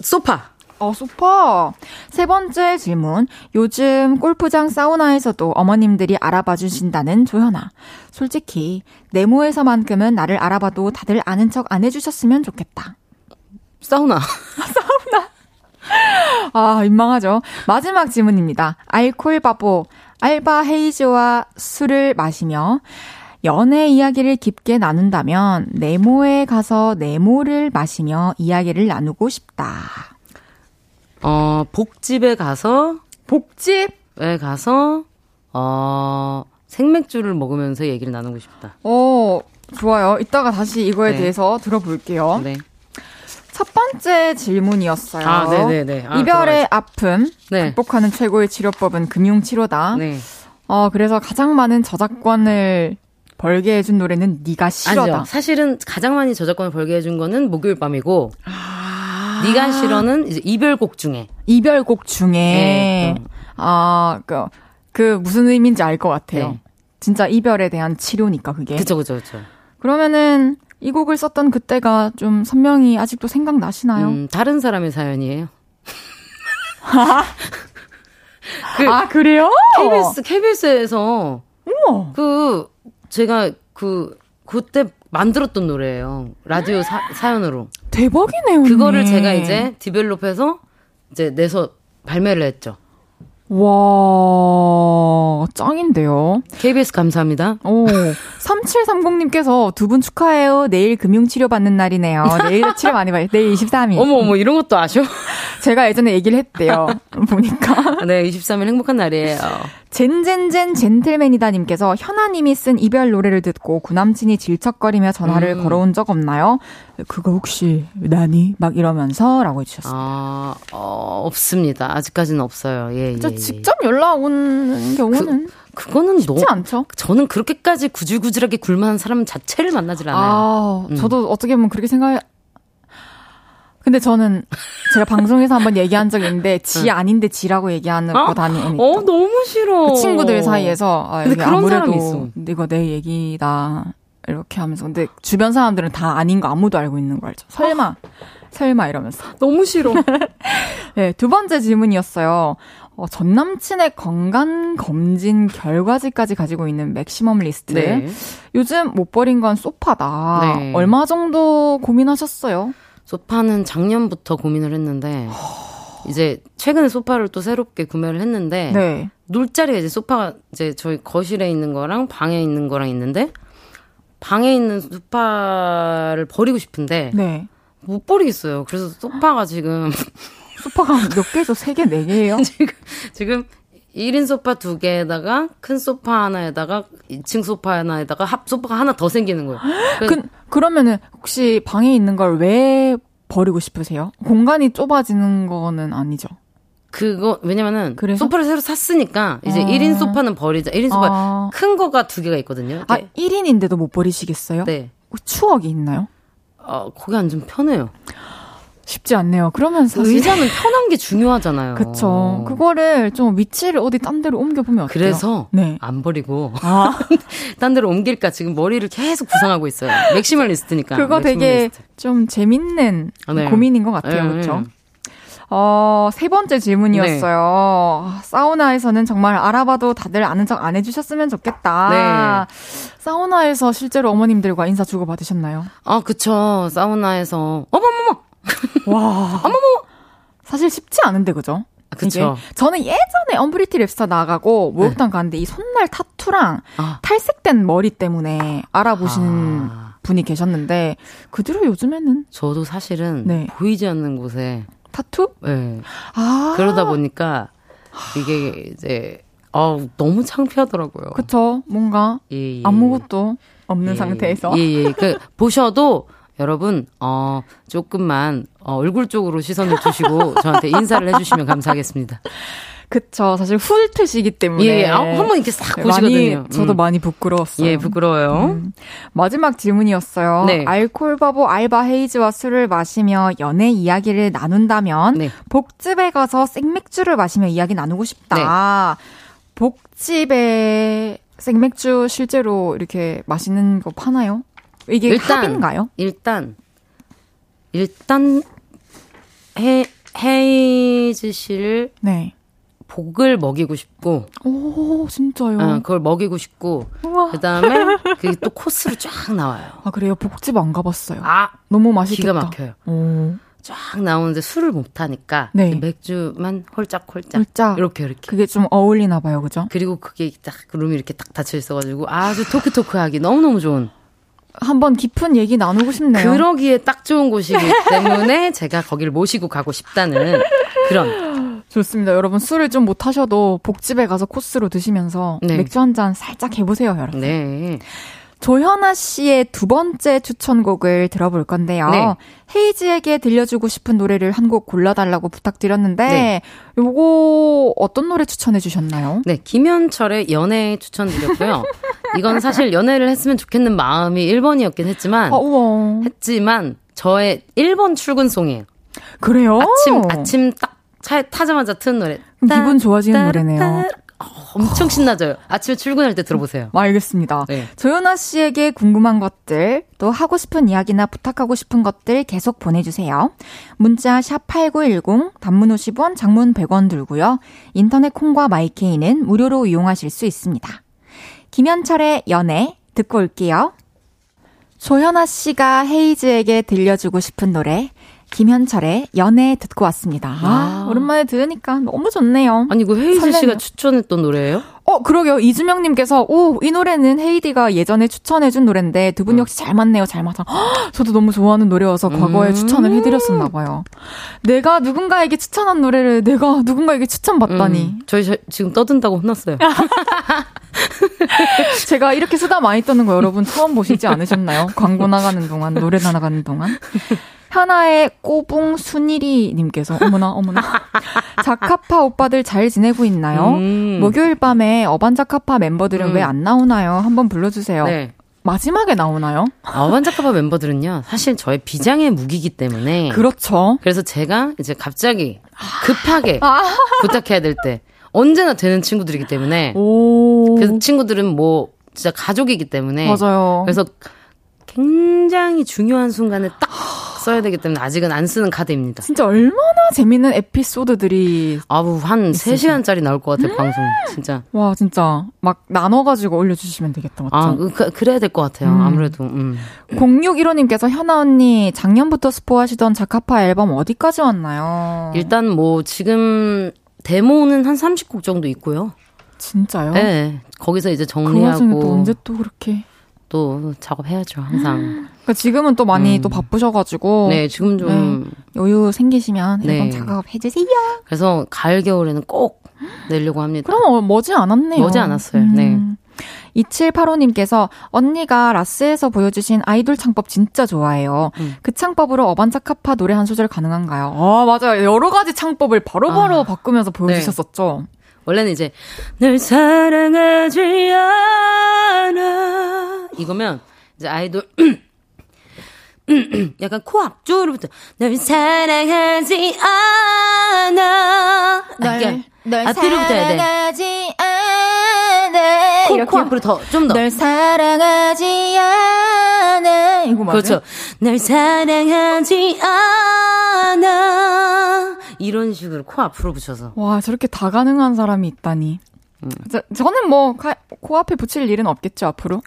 [SPEAKER 6] 소파.
[SPEAKER 1] 어, 소파. 세 번째 질문. 요즘 골프장 사우나에서도 어머님들이 알아봐 주신다는 조현아. 솔직히, 네모에서만큼은 나를 알아봐도 다들 아는 척 안 해주셨으면 좋겠다.
[SPEAKER 6] 사우나.
[SPEAKER 1] 아, 민망하죠. 마지막 질문입니다. 알콜 바보. 알바 헤이즈와 술을 마시며 연애 이야기를 깊게 나눈다면 네모에 가서 네모를 마시며 이야기를 나누고 싶다.
[SPEAKER 6] 어, 복집에 가서
[SPEAKER 1] 복집?
[SPEAKER 6] 에 가서 어, 생맥주를 먹으면서 얘기를 나누고 싶다.
[SPEAKER 1] 어, 좋아요. 이따가 다시 이거에
[SPEAKER 6] 네.
[SPEAKER 1] 대해서 들어볼게요.
[SPEAKER 6] 네.
[SPEAKER 1] 첫 번째 질문이었어요.
[SPEAKER 6] 아, 네네네. 아,
[SPEAKER 1] 이별의 아픔,
[SPEAKER 6] 네.
[SPEAKER 1] 극복하는 최고의 치료법은 금융치료다.
[SPEAKER 6] 네.
[SPEAKER 1] 어, 그래서 가장 많은 저작권을 벌게 해준 노래는 네가 싫어다.
[SPEAKER 6] 아니요. 사실은 가장 많이 저작권을 벌게 해준 거는 목요일 밤이고,
[SPEAKER 1] 아.
[SPEAKER 6] 네가 싫어는 이제 이별곡 중에.
[SPEAKER 1] 이별곡 중에
[SPEAKER 6] 네, 그.
[SPEAKER 1] 아, 그, 그 무슨 의미인지 알 것 같아요.
[SPEAKER 6] 네.
[SPEAKER 1] 진짜 이별에 대한 치료니까 그게.
[SPEAKER 6] 그쵸, 그쵸, 그쵸.
[SPEAKER 1] 그러면은 이 곡을 썼던 그때가 좀 선명히 아직도 생각나시나요?
[SPEAKER 6] 음, 다른 사람의 사연이에요. 그
[SPEAKER 1] 아, 그래요?
[SPEAKER 6] KBS, KBS에서
[SPEAKER 1] 어머.
[SPEAKER 6] 그, 제가 그, 그때 만들었던 노래예요. 라디오 사, 사연으로.
[SPEAKER 1] 대박이네요.
[SPEAKER 6] 그거를
[SPEAKER 1] 언니.
[SPEAKER 6] 제가 이제 디벨롭해서 이제 내서 발매를 했죠.
[SPEAKER 1] 와, 짱인데요.
[SPEAKER 6] KBS 감사합니다.
[SPEAKER 1] 오, 3730님께서 두 분 축하해요. 내일 금융치료 받는 날이네요. 내일 치료 많이 봐요. 내일 23일.
[SPEAKER 6] 어머, 어머, 이런 것도 아셔?
[SPEAKER 1] 제가 예전에 얘기를 했대요. 보니까.
[SPEAKER 6] 네, 23일 행복한 날이에요.
[SPEAKER 1] 젠젠젠 젠틀맨이다님께서 현아님이 쓴 이별 노래를 듣고 구남친이 질척거리며 전화를
[SPEAKER 6] 음.
[SPEAKER 1] 걸어온 적 없나요? 그거 혹시 나니? 막 이러면서 라고 해주셨어요.
[SPEAKER 6] 아, 어, 없습니다. 아직까지는 없어요. 예, 예. 예.
[SPEAKER 1] 직접 연락 오는 경우는
[SPEAKER 6] 그 거는
[SPEAKER 1] 쉽지
[SPEAKER 6] 너무,
[SPEAKER 1] 않죠?
[SPEAKER 6] 저는 그렇게까지 구질구질하게 굴만한 사람 자체를 만나질 않아요.
[SPEAKER 1] 아,
[SPEAKER 6] 음.
[SPEAKER 1] 저도 어떻게 보면 그렇게 생각. 근데 저는 제가 방송에서 한번 얘기한 적이 있는데 지 아닌데 지라고 얘기하는
[SPEAKER 6] 어?
[SPEAKER 1] 거 다니니까
[SPEAKER 6] 어, 너무 싫어.
[SPEAKER 1] 그 친구들 사이에서 아,
[SPEAKER 6] 근데 그런
[SPEAKER 1] 아무래도
[SPEAKER 6] 사람이 있어.
[SPEAKER 1] 이거 내 얘기다 이렇게 하면서 근데 주변 사람들은 다 아닌 거 아무도 알고 있는 거 알죠? 설마 설마 이러면서
[SPEAKER 6] 너무 싫어.
[SPEAKER 1] 네, 두 번째 질문이었어요. 어, 전 남친의 건강 검진 결과지까지 가지고 있는 maximalist.
[SPEAKER 6] 네.
[SPEAKER 1] 요즘 못 버린 건 소파다.
[SPEAKER 6] 네.
[SPEAKER 1] 얼마 정도 고민하셨어요?
[SPEAKER 6] 소파는 작년부터 고민을 했는데, 이제 최근에 소파를 또 새롭게 구매를 했는데,
[SPEAKER 1] 네.
[SPEAKER 6] 놀 자리가 이제 소파가 이제 저희 거실에 있는 거랑 방에 있는 거랑 있는데 방에 있는 소파를 버리고 싶은데
[SPEAKER 1] 네.
[SPEAKER 6] 못 버리겠어요. 그래서 소파가 지금
[SPEAKER 1] 소파가 몇 개죠? 세 개, 네 개예요?
[SPEAKER 6] 지금 지금 1인 소파 두 개에다가 큰 소파 하나에다가 2층 소파 하나에다가 합 소파가 하나 더 생기는 거예요. 그,
[SPEAKER 1] 그러면은 혹시 방에 있는 걸 왜 버리고 싶으세요? 공간이 좁아지는 거는 아니죠.
[SPEAKER 6] 그거 왜냐면은
[SPEAKER 1] 그래서?
[SPEAKER 6] 소파를 새로 샀으니까 이제
[SPEAKER 1] 아.
[SPEAKER 6] 1인 소파는 버리자. 1인 소파
[SPEAKER 1] 아.
[SPEAKER 6] 큰 거가 두 개가 있거든요.
[SPEAKER 1] 아,
[SPEAKER 6] 이렇게.
[SPEAKER 1] 1인인데도 못 버리시겠어요?
[SPEAKER 6] 네.
[SPEAKER 1] 추억이 있나요?
[SPEAKER 6] 어, 거기 앉으면 편해요.
[SPEAKER 1] 쉽지 않네요. 그러면 사실
[SPEAKER 6] 의자는 편한 게 중요하잖아요.
[SPEAKER 1] 그쵸. 그거를 좀 위치를 어디 딴 데로 옮겨 보면 어때요?
[SPEAKER 6] 그래서
[SPEAKER 1] 네.
[SPEAKER 6] 안 버리고
[SPEAKER 1] 아,
[SPEAKER 6] 딴 데로 옮길까 지금 머리를 계속 구상하고 있어요. maximalist니까.
[SPEAKER 1] 그거 되게
[SPEAKER 6] maximalist.
[SPEAKER 1] 좀 재밌는
[SPEAKER 6] 아, 네.
[SPEAKER 1] 고민인 것 같아요.
[SPEAKER 6] 네,
[SPEAKER 1] 그렇죠?
[SPEAKER 6] 네.
[SPEAKER 1] 어, 세 번째 질문이었어요. 아, 사우나에서는 정말 알아봐도 다들 아는 척 안 해주셨으면 좋겠다. 사우나에서 실제로 어머님들과 인사 주고 받으셨나요?
[SPEAKER 6] 아, 그쵸. 사우나에서 어머머머.
[SPEAKER 1] 와.
[SPEAKER 6] 어머머.
[SPEAKER 1] 사실 쉽지 않은데, 그죠?
[SPEAKER 6] 아, 그쵸.
[SPEAKER 1] 이게 저는 예전에 언프리티 랩스타 나가고 목욕탕 갔는데 이 손날 타투랑
[SPEAKER 6] 아.
[SPEAKER 1] 탈색된 머리 때문에 알아보시는
[SPEAKER 6] 아.
[SPEAKER 1] 분이 계셨는데 그 뒤로 요즘에는
[SPEAKER 6] 저도 사실은
[SPEAKER 1] 네.
[SPEAKER 6] 보이지 않는 곳에
[SPEAKER 1] 타투?
[SPEAKER 6] 네.
[SPEAKER 1] 아
[SPEAKER 6] 그러다 보니까 이게 이제 어, 너무 창피하더라고요.
[SPEAKER 1] 그쵸 뭔가
[SPEAKER 6] 예, 예.
[SPEAKER 1] 아무것도 없는
[SPEAKER 6] 예,
[SPEAKER 1] 상태에서
[SPEAKER 6] 예, 예. 그 보셔도 여러분 어 조금만 어, 얼굴 쪽으로 시선을 주시고 저한테 인사를 해주시면 감사하겠습니다.
[SPEAKER 1] 그쵸 사실 훑으시기 때문에
[SPEAKER 6] 예, 예. 아, 한번 이렇게 싹
[SPEAKER 1] 많이
[SPEAKER 6] 보시거든요.
[SPEAKER 1] 저도
[SPEAKER 6] 음.
[SPEAKER 1] 많이 부끄러웠어요.
[SPEAKER 6] 예, 부끄러워요.
[SPEAKER 1] 음. 마지막 질문이었어요.
[SPEAKER 6] 네.
[SPEAKER 1] 알콜 바보 알바 헤이즈와 술을 마시며 연애 이야기를 나눈다면
[SPEAKER 6] 네.
[SPEAKER 1] 복집에 가서 생맥주를 마시며 이야기 나누고 싶다.
[SPEAKER 6] 네.
[SPEAKER 1] 복집에 생맥주 실제로 이렇게 맛있는 거 파나요? 이게
[SPEAKER 6] 일단
[SPEAKER 1] 합인가요?
[SPEAKER 6] 일단 일단 해 헤이즈 씨를
[SPEAKER 1] 네.
[SPEAKER 6] 복을 먹이고 싶고
[SPEAKER 1] 오 진짜요?
[SPEAKER 6] 어, 그걸 먹이고 싶고
[SPEAKER 1] 우와.
[SPEAKER 6] 그다음에 그게 또 코스로 쫙 나와요.
[SPEAKER 1] 아 그래요? 복집 안 가봤어요.
[SPEAKER 6] 아
[SPEAKER 1] 너무 맛있겠다.
[SPEAKER 6] 기가 막혀요.
[SPEAKER 1] 오.
[SPEAKER 6] 쫙 나오는데 술을 못 하니까
[SPEAKER 1] 네.
[SPEAKER 6] 맥주만 홀짝홀짝
[SPEAKER 1] 홀짝.
[SPEAKER 6] 이렇게 이렇게
[SPEAKER 1] 그게 좀 어울리나 봐요, 그죠?
[SPEAKER 6] 그리고 그게 딱 룸이 이렇게 딱 닫혀 있어가지고 아주 토크토크하기 너무 너무 좋은
[SPEAKER 1] 한번 깊은 얘기 나누고 싶네요.
[SPEAKER 6] 그러기에 딱 좋은 곳이기 때문에 제가 거기를 모시고 가고 싶다는 그런
[SPEAKER 1] 좋습니다. 여러분 술을 좀 못 하셔도 복집에 가서 코스로 드시면서
[SPEAKER 6] 네.
[SPEAKER 1] 맥주 한 잔 살짝 해보세요, 여러분.
[SPEAKER 6] 네
[SPEAKER 1] 조현아 씨의 두 번째 추천곡을 들어볼 건데요.
[SPEAKER 6] 네.
[SPEAKER 1] 헤이즈에게 들려주고 싶은 노래를 한 곡 골라달라고 부탁드렸는데
[SPEAKER 6] 네.
[SPEAKER 1] 요거 어떤 노래 추천해 주셨나요?
[SPEAKER 6] 네, 김현철의 연애 추천드렸고요. 이건 사실 연애를 했으면 좋겠는 마음이 1번이었긴 했지만
[SPEAKER 1] 아, 우와.
[SPEAKER 6] 했지만 저의 1번 출근송이에요.
[SPEAKER 1] 그래요?
[SPEAKER 6] 아침 아침 딱 차에 타자마자 트는 노래.
[SPEAKER 1] 기분 좋아지는
[SPEAKER 6] 따-
[SPEAKER 1] 노래네요.
[SPEAKER 6] 엄청 신나져요. 아침에 출근할 때 들어보세요.
[SPEAKER 1] 알겠습니다.
[SPEAKER 6] 네.
[SPEAKER 1] 조현아 씨에게 궁금한 것들, 또 하고 싶은 이야기나 부탁하고 싶은 것들 계속 보내주세요. 문자 샵8910, 단문 50원, 장문 100원 들고요. 인터넷 콩과 마이케이는 무료로 이용하실 수 있습니다. 김현철의 연애 듣고 올게요. 조현아 씨가 헤이즈에게 들려주고 싶은 노래, 김현철의 연애 듣고 왔습니다. 아,
[SPEAKER 6] 아.
[SPEAKER 1] 오랜만에 들으니까 너무 좋네요.
[SPEAKER 6] 아니 이거 헤이즈
[SPEAKER 1] 설레네요.
[SPEAKER 6] 씨가 추천했던 노래예요?
[SPEAKER 1] 어, 그러게요. 이주명님께서, 오, 이 노래는 헤이디가 예전에 추천해준 노래인데, 두 분 역시 잘 맞네요, 잘 맞아. 헉, 저도 너무 좋아하는 노래여서 과거에
[SPEAKER 6] 음.
[SPEAKER 1] 추천을 해드렸었나봐요. 내가 누군가에게 추천한 노래를 내가 누군가에게 추천받다니.
[SPEAKER 6] 음, 저희 저- 지금 떠든다고 혼났어요.
[SPEAKER 1] 제가 이렇게 수다 많이 떠는 거 여러분 처음 보시지 않으셨나요? 광고 나가는 동안, 노래 나가는 동안. 현아의 꼬붕 순일이 님께서, 어머나, 어머나. 자카파 오빠들 잘 지내고 있나요?
[SPEAKER 6] 음.
[SPEAKER 1] 목요일 밤에 어반자카파 멤버들은
[SPEAKER 6] 음.
[SPEAKER 1] 왜안 나오나요? 한번 불러주세요.
[SPEAKER 6] 네.
[SPEAKER 1] 마지막에 나오나요?
[SPEAKER 6] 어반자카파 멤버들은요, 사실 저의 비장의 무기이기 때문에.
[SPEAKER 1] 그렇죠.
[SPEAKER 6] 그래서 제가 이제 갑자기 급하게
[SPEAKER 1] 아.
[SPEAKER 6] 부탁해야 될 때 언제나 되는 친구들이기 때문에
[SPEAKER 1] 오.
[SPEAKER 6] 그 친구들은 뭐 진짜 가족이기 때문에
[SPEAKER 1] 맞아요.
[SPEAKER 6] 그래서 굉장히 중요한 순간에 딱 써야 되기 때문에 아직은 안 쓰는 카드입니다.
[SPEAKER 1] 진짜 얼마나 재밌는 에피소드들이
[SPEAKER 6] 아우 한
[SPEAKER 1] 있으세요?
[SPEAKER 6] 3시간짜리 나올 것 같아요, 방송. 진짜.
[SPEAKER 1] 와 진짜 막 나눠 가지고 올려 주시면 되겠다 맞죠?
[SPEAKER 6] 아, 그, 그래야 될 것 같아요.
[SPEAKER 1] 음.
[SPEAKER 6] 아무래도. 음.
[SPEAKER 1] 0615님께서 현아 언니 작년부터 스포하시던 자카파 앨범 어디까지 왔나요?
[SPEAKER 6] 일단 뭐 지금 데모는 한 30곡 정도 있고요.
[SPEAKER 1] 진짜요?
[SPEAKER 6] 네. 거기서 이제
[SPEAKER 1] 그 와중에 또
[SPEAKER 6] 정리하고
[SPEAKER 1] 언제 또 그렇게.
[SPEAKER 6] 또 작업해야죠, 항상.
[SPEAKER 1] 그러니까 지금은 또 많이
[SPEAKER 6] 음.
[SPEAKER 1] 또 바쁘셔가지고.
[SPEAKER 6] 네, 지금 좀
[SPEAKER 1] 여유 생기시면 앨범
[SPEAKER 6] 네.
[SPEAKER 1] 작업 해주세요.
[SPEAKER 6] 그래서 가을 겨울에는 꼭 내려고 합니다.
[SPEAKER 1] 그럼 어, 머지 않았네요.
[SPEAKER 6] 머지 않았어요. 네.
[SPEAKER 1] 2785님께서 언니가 라스에서 보여주신 아이돌 창법 진짜 좋아해요.
[SPEAKER 6] 음.
[SPEAKER 1] 그 창법으로 어반자카파 노래 한 소절 가능한가요? 아, 맞아요. 여러 가지 창법을 바로바로
[SPEAKER 6] 아,
[SPEAKER 1] 바꾸면서 보여주셨었죠.
[SPEAKER 6] 원래는 이제 널 사랑하지 않아 이거면 이제 아이돌 약간 코 앞쪽으로부터 널 사랑하지 않아 이렇게 앞뒤로부터 해야 돼.
[SPEAKER 1] 사랑하지 않아.
[SPEAKER 6] 코,
[SPEAKER 1] 이렇게
[SPEAKER 6] 코 앞으로 더좀 더.
[SPEAKER 1] 널 사랑하지 않아. 이거 맞아요?
[SPEAKER 6] 그렇죠. 널 사랑하지 않아. 이런 식으로 코 앞으로 붙여서.
[SPEAKER 1] 와, 저렇게 다 가능한 사람이 있다니.
[SPEAKER 6] 음.
[SPEAKER 1] 저, 저는 뭐, 가- 코앞에 붙일 일은 없겠죠, 앞으로?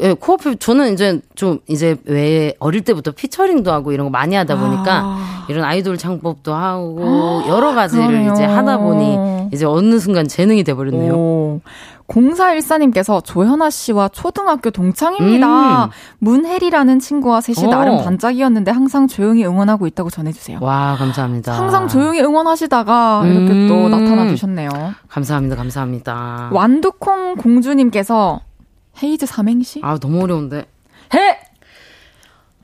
[SPEAKER 6] 예, 코앞에 저는 이제 좀 이제 왜 어릴 때부터 피처링도 하고 이런 거 많이 하다 보니까
[SPEAKER 1] 아.
[SPEAKER 6] 이런 아이돌 창법도 하고 여러 가지를
[SPEAKER 1] 그러네요.
[SPEAKER 6] 이제 하다 보니 이제 어느 순간 재능이 돼 버렸네요.
[SPEAKER 1] 오. 0414님께서 조현아 씨와 초등학교 동창입니다.
[SPEAKER 6] 음.
[SPEAKER 1] 문혜리라는 친구와 셋이
[SPEAKER 6] 어.
[SPEAKER 1] 나름 반짝이었는데 항상 조용히 응원하고 있다고 전해주세요.
[SPEAKER 6] 와, 감사합니다.
[SPEAKER 1] 항상 조용히 응원하시다가 이렇게
[SPEAKER 6] 음.
[SPEAKER 1] 또 나타나 주셨네요.
[SPEAKER 6] 감사합니다. 감사합니다.
[SPEAKER 1] 완두콩 공주님께서 헤이즈 삼행시?
[SPEAKER 6] 아, 너무 어려운데.
[SPEAKER 1] 해!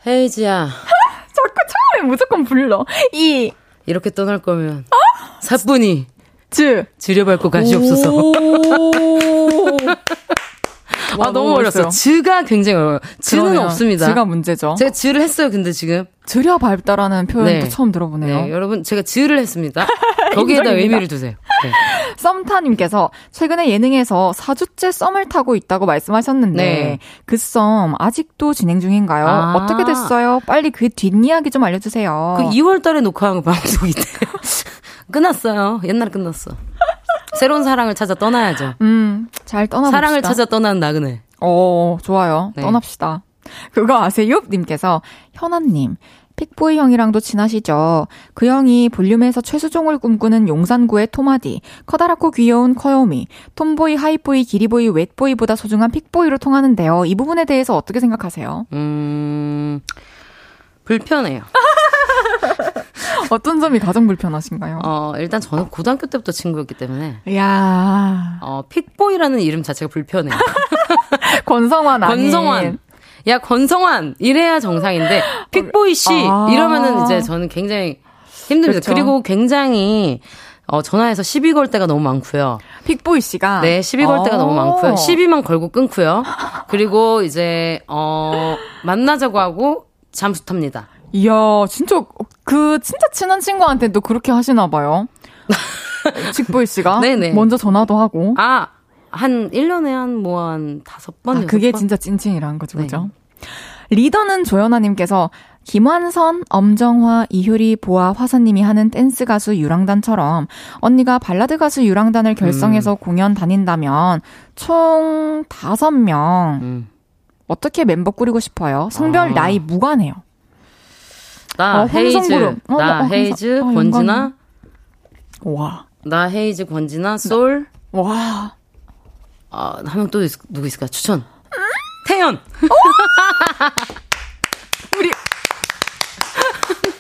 [SPEAKER 6] 헤이지야,
[SPEAKER 1] 자꾸 처음에 무조건 불러. 이,
[SPEAKER 6] 이렇게 떠날 거면 사뿐히
[SPEAKER 1] 즈.
[SPEAKER 6] 지려밟고 가시옵소서. 아, 너무 어려웠어요. 즈가 굉장히 어려워요. 즈는. 없습니다.
[SPEAKER 1] 즈가 문제죠.
[SPEAKER 6] 제가 즈를 했어요, 근데 지금.
[SPEAKER 1] 들여 밟다라는 표현도
[SPEAKER 6] 네.
[SPEAKER 1] 처음 들어보네요.
[SPEAKER 6] 네, 여러분, 제가 즈를 했습니다. 거기에다. 의미를 두세요. 네.
[SPEAKER 1] 썸타님께서 최근에 예능에서 4주째 썸을 타고 있다고 말씀하셨는데
[SPEAKER 6] 네.
[SPEAKER 1] 그썸 아직도 진행 중인가요?
[SPEAKER 6] 아.
[SPEAKER 1] 어떻게 됐어요? 빨리 그 뒷이야기 좀 알려주세요.
[SPEAKER 6] 그 2월 달에 녹화한 돼요. 끝났어요. 옛날에 끝났어. 새로운 사랑을 찾아 떠나야죠.
[SPEAKER 1] 음, 잘 떠나봅시다.
[SPEAKER 6] 사랑을 찾아 떠난 나그네.
[SPEAKER 1] 어, 좋아요.
[SPEAKER 6] 네.
[SPEAKER 1] 떠납시다. 그거 아세요? 님께서 현아님. 픽보이 형이랑도 친하시죠? 그 형이 볼륨에서 최수종을 꿈꾸는 용산구의 토마디, 커다랗고 귀여운 커요미, 톰보이, 하이보이, 기리보이, 웻보이보다 소중한 픽보이로 통하는데요. 이 부분에 대해서 어떻게 생각하세요?
[SPEAKER 6] 음, 불편해요.
[SPEAKER 1] 어떤 점이 가장 불편하신가요?
[SPEAKER 6] 어, 일단 저는 고등학교 때부터 친구였기 때문에,
[SPEAKER 1] 이야,
[SPEAKER 6] 어, 픽보이라는 이름 자체가 불편해요.
[SPEAKER 1] 권성환 아닌.
[SPEAKER 6] 권성환. 야, 권성환! 이래야 정상인데, 픽보이 씨!
[SPEAKER 1] 아.
[SPEAKER 6] 이러면은 이제 저는 굉장히 힘듭니다.
[SPEAKER 1] 그렇죠.
[SPEAKER 6] 그리고 굉장히, 어, 전화해서 시비 걸 때가 너무 많고요.
[SPEAKER 1] 픽보이 씨가.
[SPEAKER 6] 네, 시비 걸 때가
[SPEAKER 1] 어.
[SPEAKER 6] 너무 많고요. 시비만 걸고 끊고요. 그리고 이제, 어, 만나자고 하고 잠수 탑니다.
[SPEAKER 1] 이야, 진짜, 그, 진짜 친한 친구한테도 그렇게 하시나 봐요. 칙보이 씨가.
[SPEAKER 6] 네네.
[SPEAKER 1] 먼저 전화도 하고.
[SPEAKER 6] 아, 한 1년에 한 뭐 한 다섯 번,
[SPEAKER 1] 아, 그게
[SPEAKER 6] 번?
[SPEAKER 1] 진짜 찐친이라는 거죠,
[SPEAKER 6] 네.
[SPEAKER 1] 그죠? 리더는 조연아님께서 김완선, 엄정화, 이효리, 보아, 화사님이 하는 댄스 가수 유랑단처럼 언니가 발라드 가수 유랑단을 결성해서
[SPEAKER 6] 음.
[SPEAKER 1] 공연 다닌다면 총 다섯 명
[SPEAKER 6] 음.
[SPEAKER 1] 어떻게 멤버 꾸리고 싶어요? 성별,
[SPEAKER 6] 아.
[SPEAKER 1] 나이 무관해요.
[SPEAKER 6] 나
[SPEAKER 1] 어,
[SPEAKER 6] 헤이즈.
[SPEAKER 1] 어,
[SPEAKER 6] 나
[SPEAKER 1] 어, 혼성.
[SPEAKER 6] 헤이즈,
[SPEAKER 1] 어,
[SPEAKER 6] 권진아,
[SPEAKER 1] 영광이네. 와,
[SPEAKER 6] 나 헤이즈, 권진아, 솔,
[SPEAKER 1] 와.
[SPEAKER 6] 아, 한 명 또 누구 있을까? 추천. 태연!
[SPEAKER 1] 우리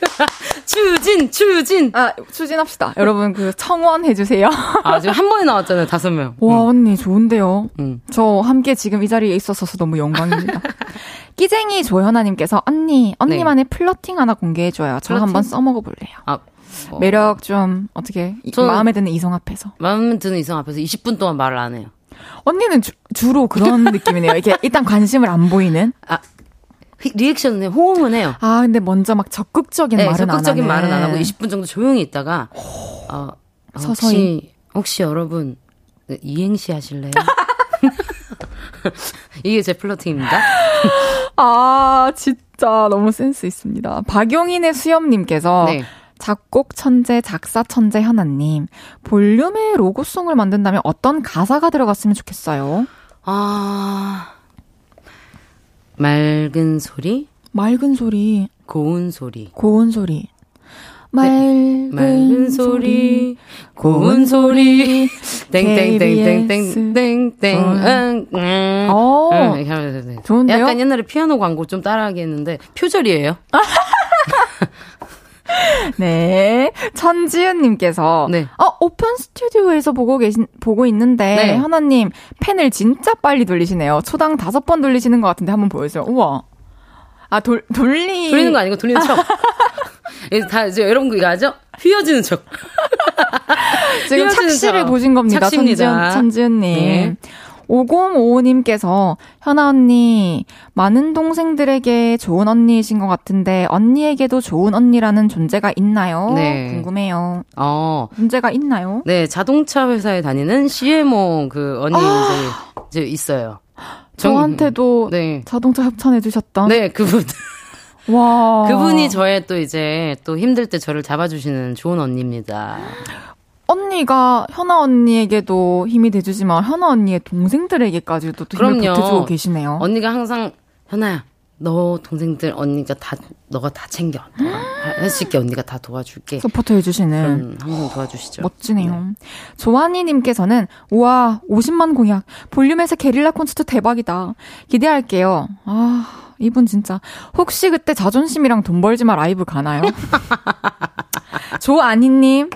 [SPEAKER 6] 추진, 추진!
[SPEAKER 1] 아 추진합시다. 여러분 그 청원 해주세요.
[SPEAKER 6] 아, 지금 한 번에 나왔잖아요, 다섯 명.
[SPEAKER 1] 와 언니 좋은데요.
[SPEAKER 6] 음.
[SPEAKER 1] 저 함께 지금 이 자리에 있어서 너무 영광입니다. 끼쟁이 조현아님께서 언니 언니만의 플러팅 하나 공개해줘요. 저? 한번 써먹어 볼래요.
[SPEAKER 6] 아, 어,
[SPEAKER 1] 매력 좀 어떻게 마음에 드는 이성 앞에서.
[SPEAKER 6] 마음에 드는 이성 앞에서 20분 동안 말을 안 해요.
[SPEAKER 1] 언니는 주, 로 그런 느낌이네요. 이렇게 일단 관심을 안 보이는.
[SPEAKER 6] 아, 휘- 리액션은 해요. 호응은 해요.
[SPEAKER 1] 아 근데 먼저 막 적극적인
[SPEAKER 6] 네,
[SPEAKER 1] 말은
[SPEAKER 6] 적극적인
[SPEAKER 1] 안.
[SPEAKER 6] 말은 안 하고 20분 정도 조용히 있다가 어, 어,
[SPEAKER 1] 서서히.
[SPEAKER 6] 혹시 혹시 여러분 그 이행시 하실래요? 이게 제 플러팅입니다.
[SPEAKER 1] 아 진짜 너무 센스 있습니다. 박용인의 수염님께서
[SPEAKER 6] 네.
[SPEAKER 1] 작곡 천재, 작사 천재 현아님. 볼륨의 로고송을 만든다면 어떤 가사가 들어갔으면 좋겠어요?
[SPEAKER 6] 아 맑은 소리,
[SPEAKER 1] 맑은 소리,
[SPEAKER 6] 고운 소리,
[SPEAKER 1] 고운 소리. 맑은,
[SPEAKER 6] 맑은 소리, 고운 소리, 땡땡땡땡땡땡땡.
[SPEAKER 1] 어.
[SPEAKER 6] 돼.
[SPEAKER 1] 좋은데요?
[SPEAKER 6] 약간 옛날에 피아노 광고 좀 따라하기 했는데 표절이에요.
[SPEAKER 1] 네. 천지은님께서.
[SPEAKER 6] 네.
[SPEAKER 1] 어, 오픈 스튜디오에서 보고 계신, 보고 있는데,
[SPEAKER 6] 네.
[SPEAKER 1] 현아님, 펜을 진짜 빨리 돌리시네요. 초당 다섯 번 돌리시는 것 같은데 한번 보여주세요. 우와. 아, 돌, 돌리.
[SPEAKER 6] 돌리는 거 아니고 돌리는 척. 다 이제 여러분 이거 아죠? 휘어지는 척.
[SPEAKER 1] 지금
[SPEAKER 6] 휘어지는
[SPEAKER 1] 착시를
[SPEAKER 6] 척.
[SPEAKER 1] 보신 겁니다.
[SPEAKER 6] 착시입니다.
[SPEAKER 1] 천지은, 천지은님.
[SPEAKER 6] 네.
[SPEAKER 1] 5055님께서 현아 언니 많은 동생들에게 좋은 언니이신 것 같은데 언니에게도 좋은 언니라는 존재가 있나요?
[SPEAKER 6] 네.
[SPEAKER 1] 궁금해요.
[SPEAKER 6] 어.
[SPEAKER 1] 존재가 있나요?
[SPEAKER 6] 네, 자동차 회사에 다니는 CMO 그 언니 이제, 이제 있어요. 정-
[SPEAKER 1] 저한테도
[SPEAKER 6] 네.
[SPEAKER 1] 자동차 협찬해 주셨던
[SPEAKER 6] 네, 그분.
[SPEAKER 1] 와
[SPEAKER 6] 그분이 저의 또 이제 또 힘들 때 저를 잡아주시는 좋은 언니입니다.
[SPEAKER 1] 언니가 현아 언니에게도 힘이 돼주지만 현아 언니의 동생들에게까지도 또 힘을
[SPEAKER 6] 그럼요.
[SPEAKER 1] 보태주고 계시네요.
[SPEAKER 6] 언니가 항상 현아야, 너 동생들 언니가 다 너가 다 챙겨. 할 수 있게 언니가 다 도와줄게.
[SPEAKER 1] support 해주시는
[SPEAKER 6] 음, 항상 도와주시죠.
[SPEAKER 1] 멋지네요. 조현아님께서는 우와 50만 공약 볼륨에서 게릴라 콘서트 대박이다. 기대할게요. 아 이분 진짜 혹시 그때 자존심이랑 돈 벌지 마 라이브 가나요? 조아니님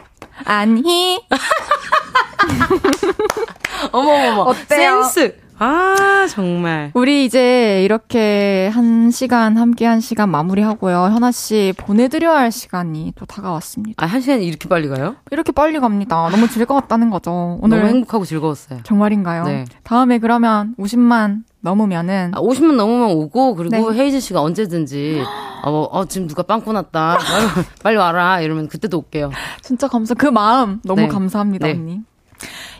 [SPEAKER 1] 안희
[SPEAKER 6] 어머머머.
[SPEAKER 1] 어때요?
[SPEAKER 6] 센스. 아 정말.
[SPEAKER 1] 우리 이제 이렇게 한 시간 함께 한 시간 마무리하고요. 현아 씨 보내드려야 할 시간이 또 다가왔습니다.
[SPEAKER 6] 아, 한 시간이 이렇게 빨리 가요?
[SPEAKER 1] 이렇게 빨리 갑니다. 너무 즐거웠다는 거죠. 오늘
[SPEAKER 6] 너무 행복하고 즐거웠어요.
[SPEAKER 1] 정말인가요?
[SPEAKER 6] 네.
[SPEAKER 1] 다음에 그러면 50만 넘으면은
[SPEAKER 6] 아, 50만 넘으면 오고 그리고
[SPEAKER 1] 네.
[SPEAKER 6] 헤이즈 씨가 언제든지 어, 어 지금 누가 빵꾸 났다 빨리, 빨리 와라 이러면 그때도 올게요.
[SPEAKER 1] 진짜 감사. 그 마음 너무
[SPEAKER 6] 네.
[SPEAKER 1] 감사합니다,
[SPEAKER 6] 네.
[SPEAKER 1] 언니.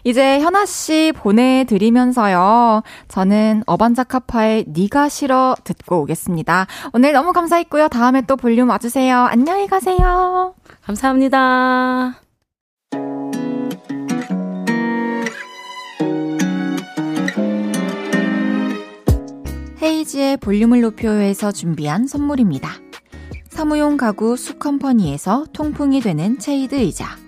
[SPEAKER 1] 이제 현아 씨 보내드리면서요. 저는 어반자카파의 니가 싫어 듣고 오겠습니다. 오늘 너무 감사했고요. 다음에 또 볼륨 와주세요. 안녕히 가세요.
[SPEAKER 6] 감사합니다.
[SPEAKER 1] 헤이즈의 볼륨을 높여요에서 준비한 선물입니다. 사무용 가구 수컴퍼니에서 통풍이 되는 체이드 의자.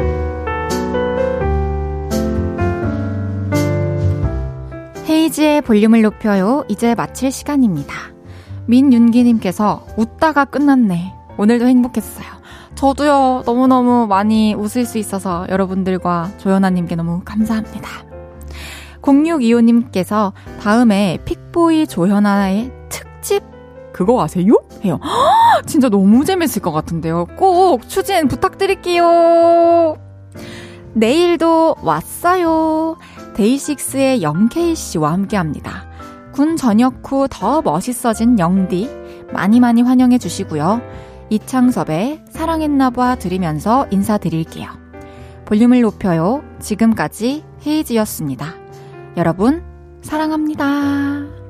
[SPEAKER 1] 헤이지의 볼륨을 높여요. 이제 마칠 시간입니다. 민윤기님께서 웃다가 끝났네. 오늘도 행복했어요. 저도요, 너무너무 많이 웃을 수 있어서 여러분들과 조연아님께 너무 감사합니다. 0625님께서 다음에 픽보이 조현아의 특집 그거 아세요? 해요. 헉, 진짜 너무 재밌을 것 같은데요. 꼭 추진 부탁드릴게요. 내일도 왔어요. 데이식스의 영케이 씨와 함께 합니다. 군 전역 후 더 멋있어진 영디 많이 많이 환영해 주시고요. 이창섭의 사랑했나봐 들으면서 인사드릴게요. 볼륨을 높여요. 지금까지 헤이지였습니다. 여러분, 사랑합니다.